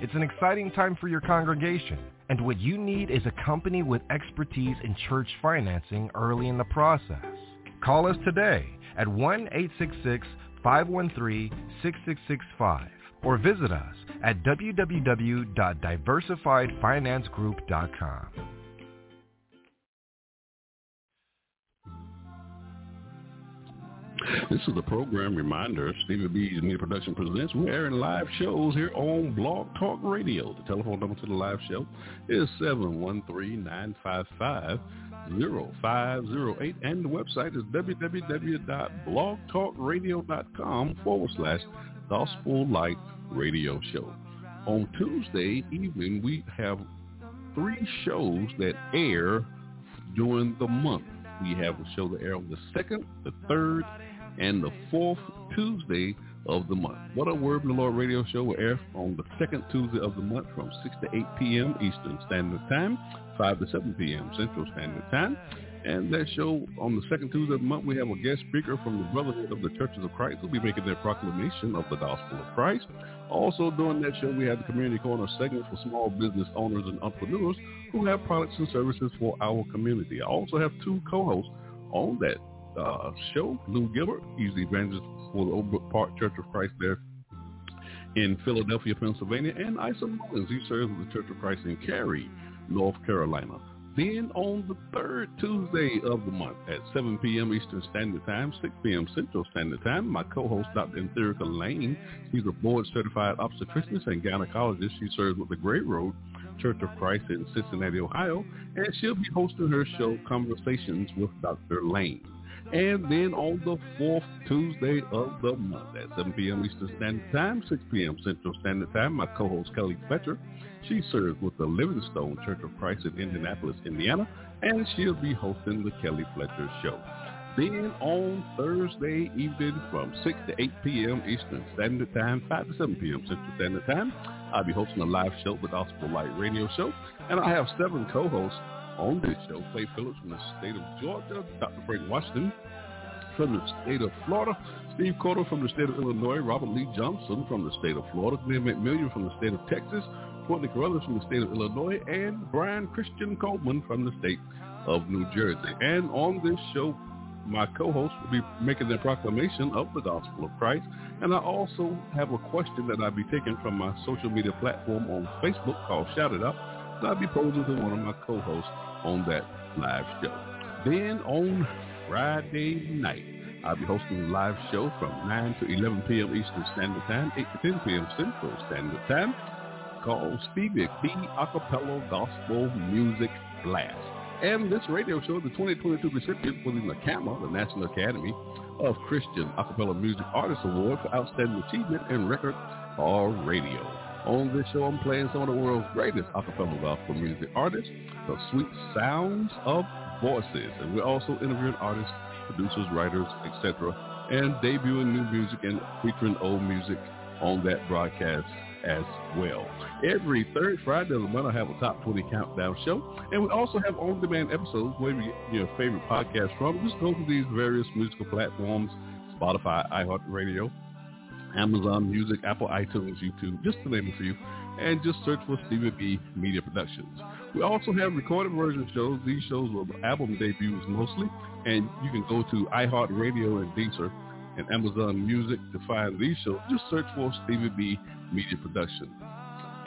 It's an exciting time for your congregation, and what you need is a company with expertise in church financing early in the process. Call us today at 1-866-513-6665 or visit us at www.diversifiedfinancegroup.com. This is the program reminder. Stevie B's Media Production presents. We're airing live shows here on Blog Talk Radio. The telephone number to the live show is 713-955-0508 and the website is www.blogtalkradio.com forward slash Gospel Light Radio Show. On Tuesday evening, we have three shows that air during the month. We have a show that air on the second, the third, and the fourth Tuesday of the month. What a Word from the Lord radio show will air on the second Tuesday of the month from 6 to 8 p.m. Eastern Standard Time, 5 to 7 p.m. Central Standard Time. And that show on the second Tuesday of the month, we have a guest speaker from the Brotherhood of the Churches of Christ who'll be making their proclamation of the gospel of Christ. Also during that show, we have the Community Corner segment for small business owners and entrepreneurs who have products and services for our community. I also have two co-hosts on that uh, show. Lou Gilbert, he's the evangelist for the Old Brook Park Church of Christ there in Philadelphia, Pennsylvania, and Isa Mullins. He serves with the Church of Christ in Cary, North Carolina. Then on the third Tuesday of the month at 7 p.m. Eastern Standard Time, 6 p.m. Central Standard Time, my co-host, Dr. Entherica Lane, she's a board-certified obstetrician and gynecologist. She serves with the Great Road Church of Christ in Cincinnati, Ohio, and she'll be hosting her show, Conversations with Dr. Lane. And then on the fourth Tuesday of the month at 7 p.m. Eastern Standard Time, 6 p.m. Central Standard Time, my co-host Kelly Fletcher, she serves with the Livingstone Church of Christ in Indianapolis, Indiana, and she'll be hosting the Kelly Fletcher Show. Then on Thursday evening from 6 to 8 p.m. Eastern Standard Time, 5 to 7 p.m. Central Standard Time, I'll be hosting a live show, the Gospel Light Radio Show, and I have seven co-hosts on this show. Clay Phillips from the state of Georgia, Dr. Frank Washington from the state of Florida, Steve Corder from the state of Illinois, Robert Lee Johnson from the state of Florida, Glenn McMillian from the state of Texas, Courtney Carruthers from the state of Illinois, and Brian Christian Coleman from the state of New Jersey. And on this show, my co-hosts will be making the proclamation of the gospel of Christ. And I also have a question that I'll be taking from my social media platform on Facebook called Shout It Out. I'll be posing to one of my co-hosts on that live show. Then on Friday night, I'll be hosting a live show from 9 to 11 p.m. Eastern Standard Time, 8 to 10 p.m. Central Standard Time, called Stevie B Acapella Gospel Music Blast. And this radio show the 2022 recipient for the NACAMA, the National Academy of Christian Acapella Music Artist Award for Outstanding Achievement in Record or Radio. On this show, I'm playing some of the world's greatest acapella gospel music artists, the sweet sounds of voices. And we're also interviewing artists, producers, writers, etc., and debuting new music and featuring old music on that broadcast as well. Every third Friday of the month, I have a top 20 countdown show. And we also have on-demand episodes where you get your favorite podcast from. Just go to these various musical platforms, Spotify, iHeartRadio, Amazon Music, Apple iTunes, YouTube, just to name a few, and just search for Stevie B Media Productions. We also have recorded version shows. These shows are album debuts mostly, and you can go to iHeartRadio and Deezer and Amazon Music to find these shows. Just search for Stevie B Media Productions.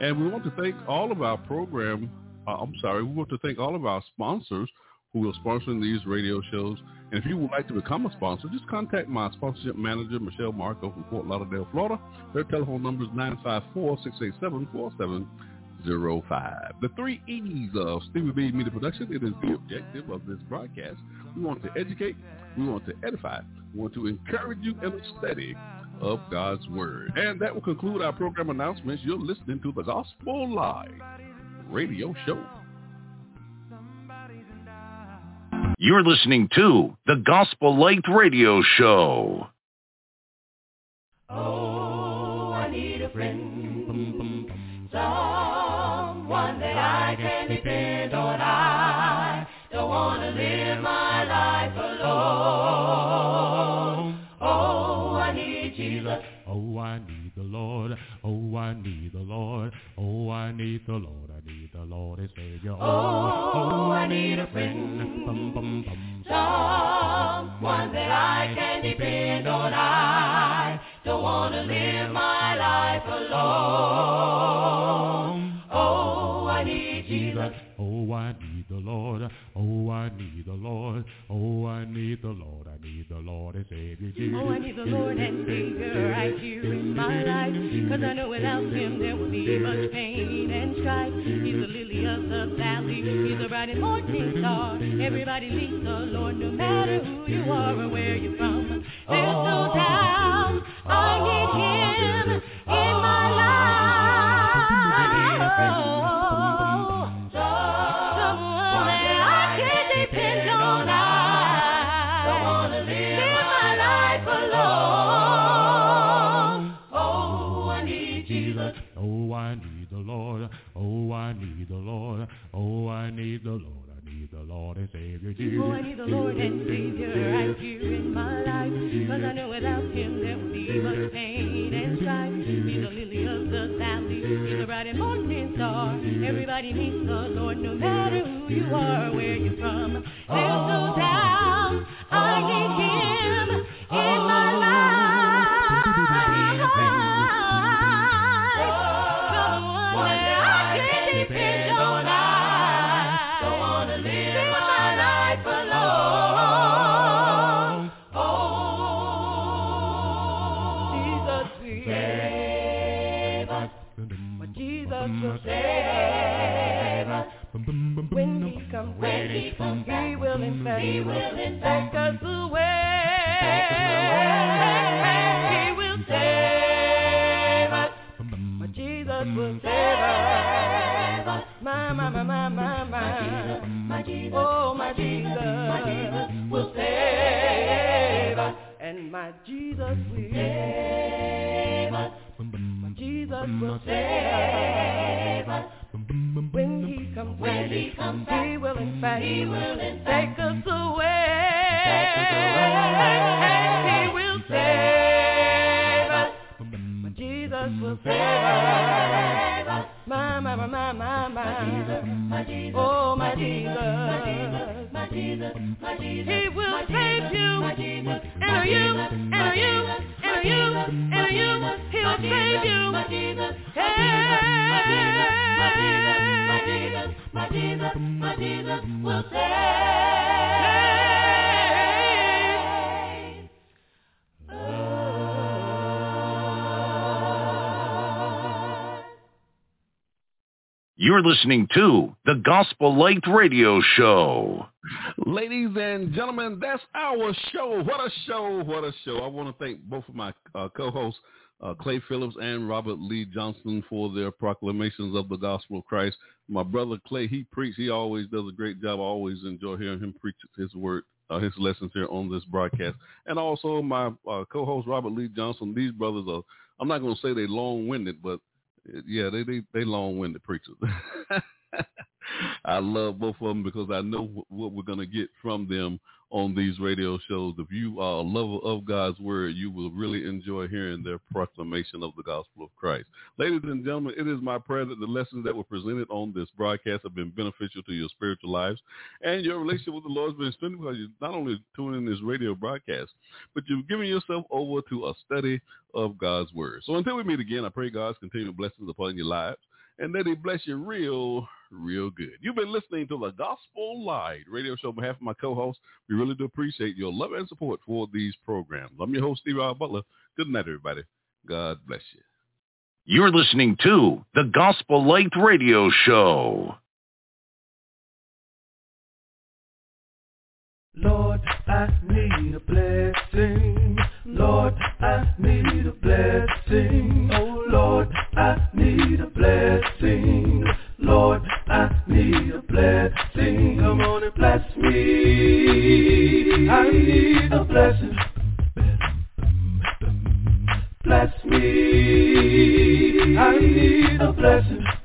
And we want to thank all of our program, uh, I'm sorry, we want to thank all of our sponsors who are sponsoring these radio shows. And if you would like to become a sponsor, just contact my sponsorship manager, Michelle Marco from Fort Lauderdale, Florida. Their telephone number is 954-687-4705. The three E's of Stevie B Media Production. It is the objective of this broadcast. We want to educate. We want to edify. We want to encourage you in the study of God's Word. And that will conclude our program announcements. You're listening to the Gospel Light radio show. You're listening to the Gospel Light Radio Show. Oh, I need a friend, someone that I can depend on. I don't want to live my life alone. Oh, I need Jesus. Oh, I need the Lord. Oh, I need the Lord. Oh, I need the Lord. The Lord and Savior. Oh, oh, I need a friend, Bum, bum, bum. someone that I can depend on. I don't want to live my life alone. Oh, I need Jesus. Oh, I need the Lord. Oh, I need the Lord. Oh, I need the Lord. I need the Lord and Savior. Oh, I need the Lord and Savior right here in my life. Cause I know without him there will be much pain and strife. He's the lily of the valley. He's the bright and morning star. Everybody needs the Lord no matter who you are or where you're from. There's no oh, doubt I need oh, him oh, in my life. Lord. Oh, I need the Lord. Oh, I need the Lord. I need the Lord and Savior Jesus. Oh, I need the Lord and Savior right here in my life. Cause I know without him there will be much pain and strife. He's the lily of the valley. He's the bright and morning star. Everybody needs the Lord no matter who you are where you're from. There's no doubt I need him in my life. But Jesus will save us. When he comes, when he comes, he will in fact, he will in fact us away. He will save us. But Jesus will save us. My, my, my, my, my, my. My Jesus, Oh, my Jesus will save us. And my Jesus will save us. My Jesus will save us. When he comes, when he comes, he will in fact, he will in fact take us away. He will save us. Jesus will save us. My, my, my, my, my, my. Oh, my Jesus. My Jesus. My Jesus. He will save you. And you, and you, my Jesus will save. You're listening to the Gospel Light Radio Show. Ladies and gentlemen, that's our show. What a show. What a show. I want to thank both of my uh, co-hosts, uh, Clay Phillips and Robert Lee Johnson for their proclamations of the gospel of Christ. My brother Clay, he preached. He always does a great job. I always enjoy hearing him preach his word, uh, his lessons here on this broadcast. And also my uh, co-host, Robert Lee Johnson. These brothers are, I'm not going to say they're long-winded, but yeah, they, they, they long-winded preachers. I love both of them because I know what we're to get from them on these radio shows. If you are a lover of God's word, you will really enjoy hearing their proclamation of the gospel of Christ. Ladies and gentlemen, it is my prayer that the lessons that were presented on this broadcast have been beneficial to your spiritual lives and your relationship with the Lord has been strengthened because you're not only tuning in this radio broadcast, but you've given yourself over to a study of God's word. So until we meet again, I pray God's continued blessings upon your lives and that he bless you real, real good. You've been listening to the Gospel Light radio show on behalf of my co-host. We really do appreciate your love and support for these programs. I'm your host, Stevie R. Butler. Good night, everybody. God bless you. You're listening to the Gospel Light Radio Show. Lord, I need a blessing. Lord, I need a blessing. Oh Lord, I need a blessing. Lord, I need a blessing. Come on and bless me. I need a blessing. Bless me. I need a blessing.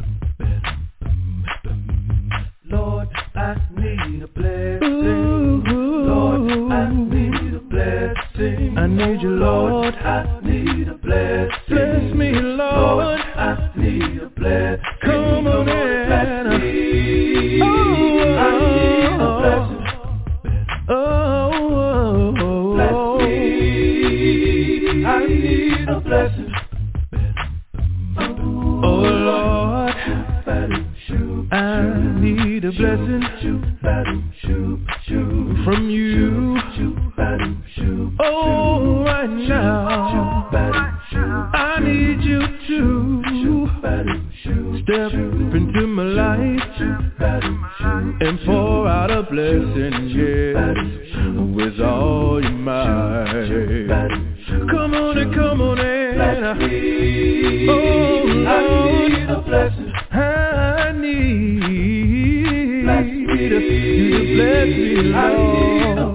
I need a blessing. Lord, I need a blessing. I need you, Lord. I need a blessing. Bless me, Lord. I need a blessing. Come on and bless me. I need a blessing. Oh, bless me. I need a blessing. Oh Lord, I need a blessing from you. Oh, right now. I need you.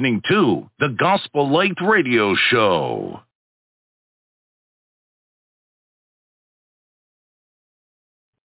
listening to the Gospel Light Radio Show.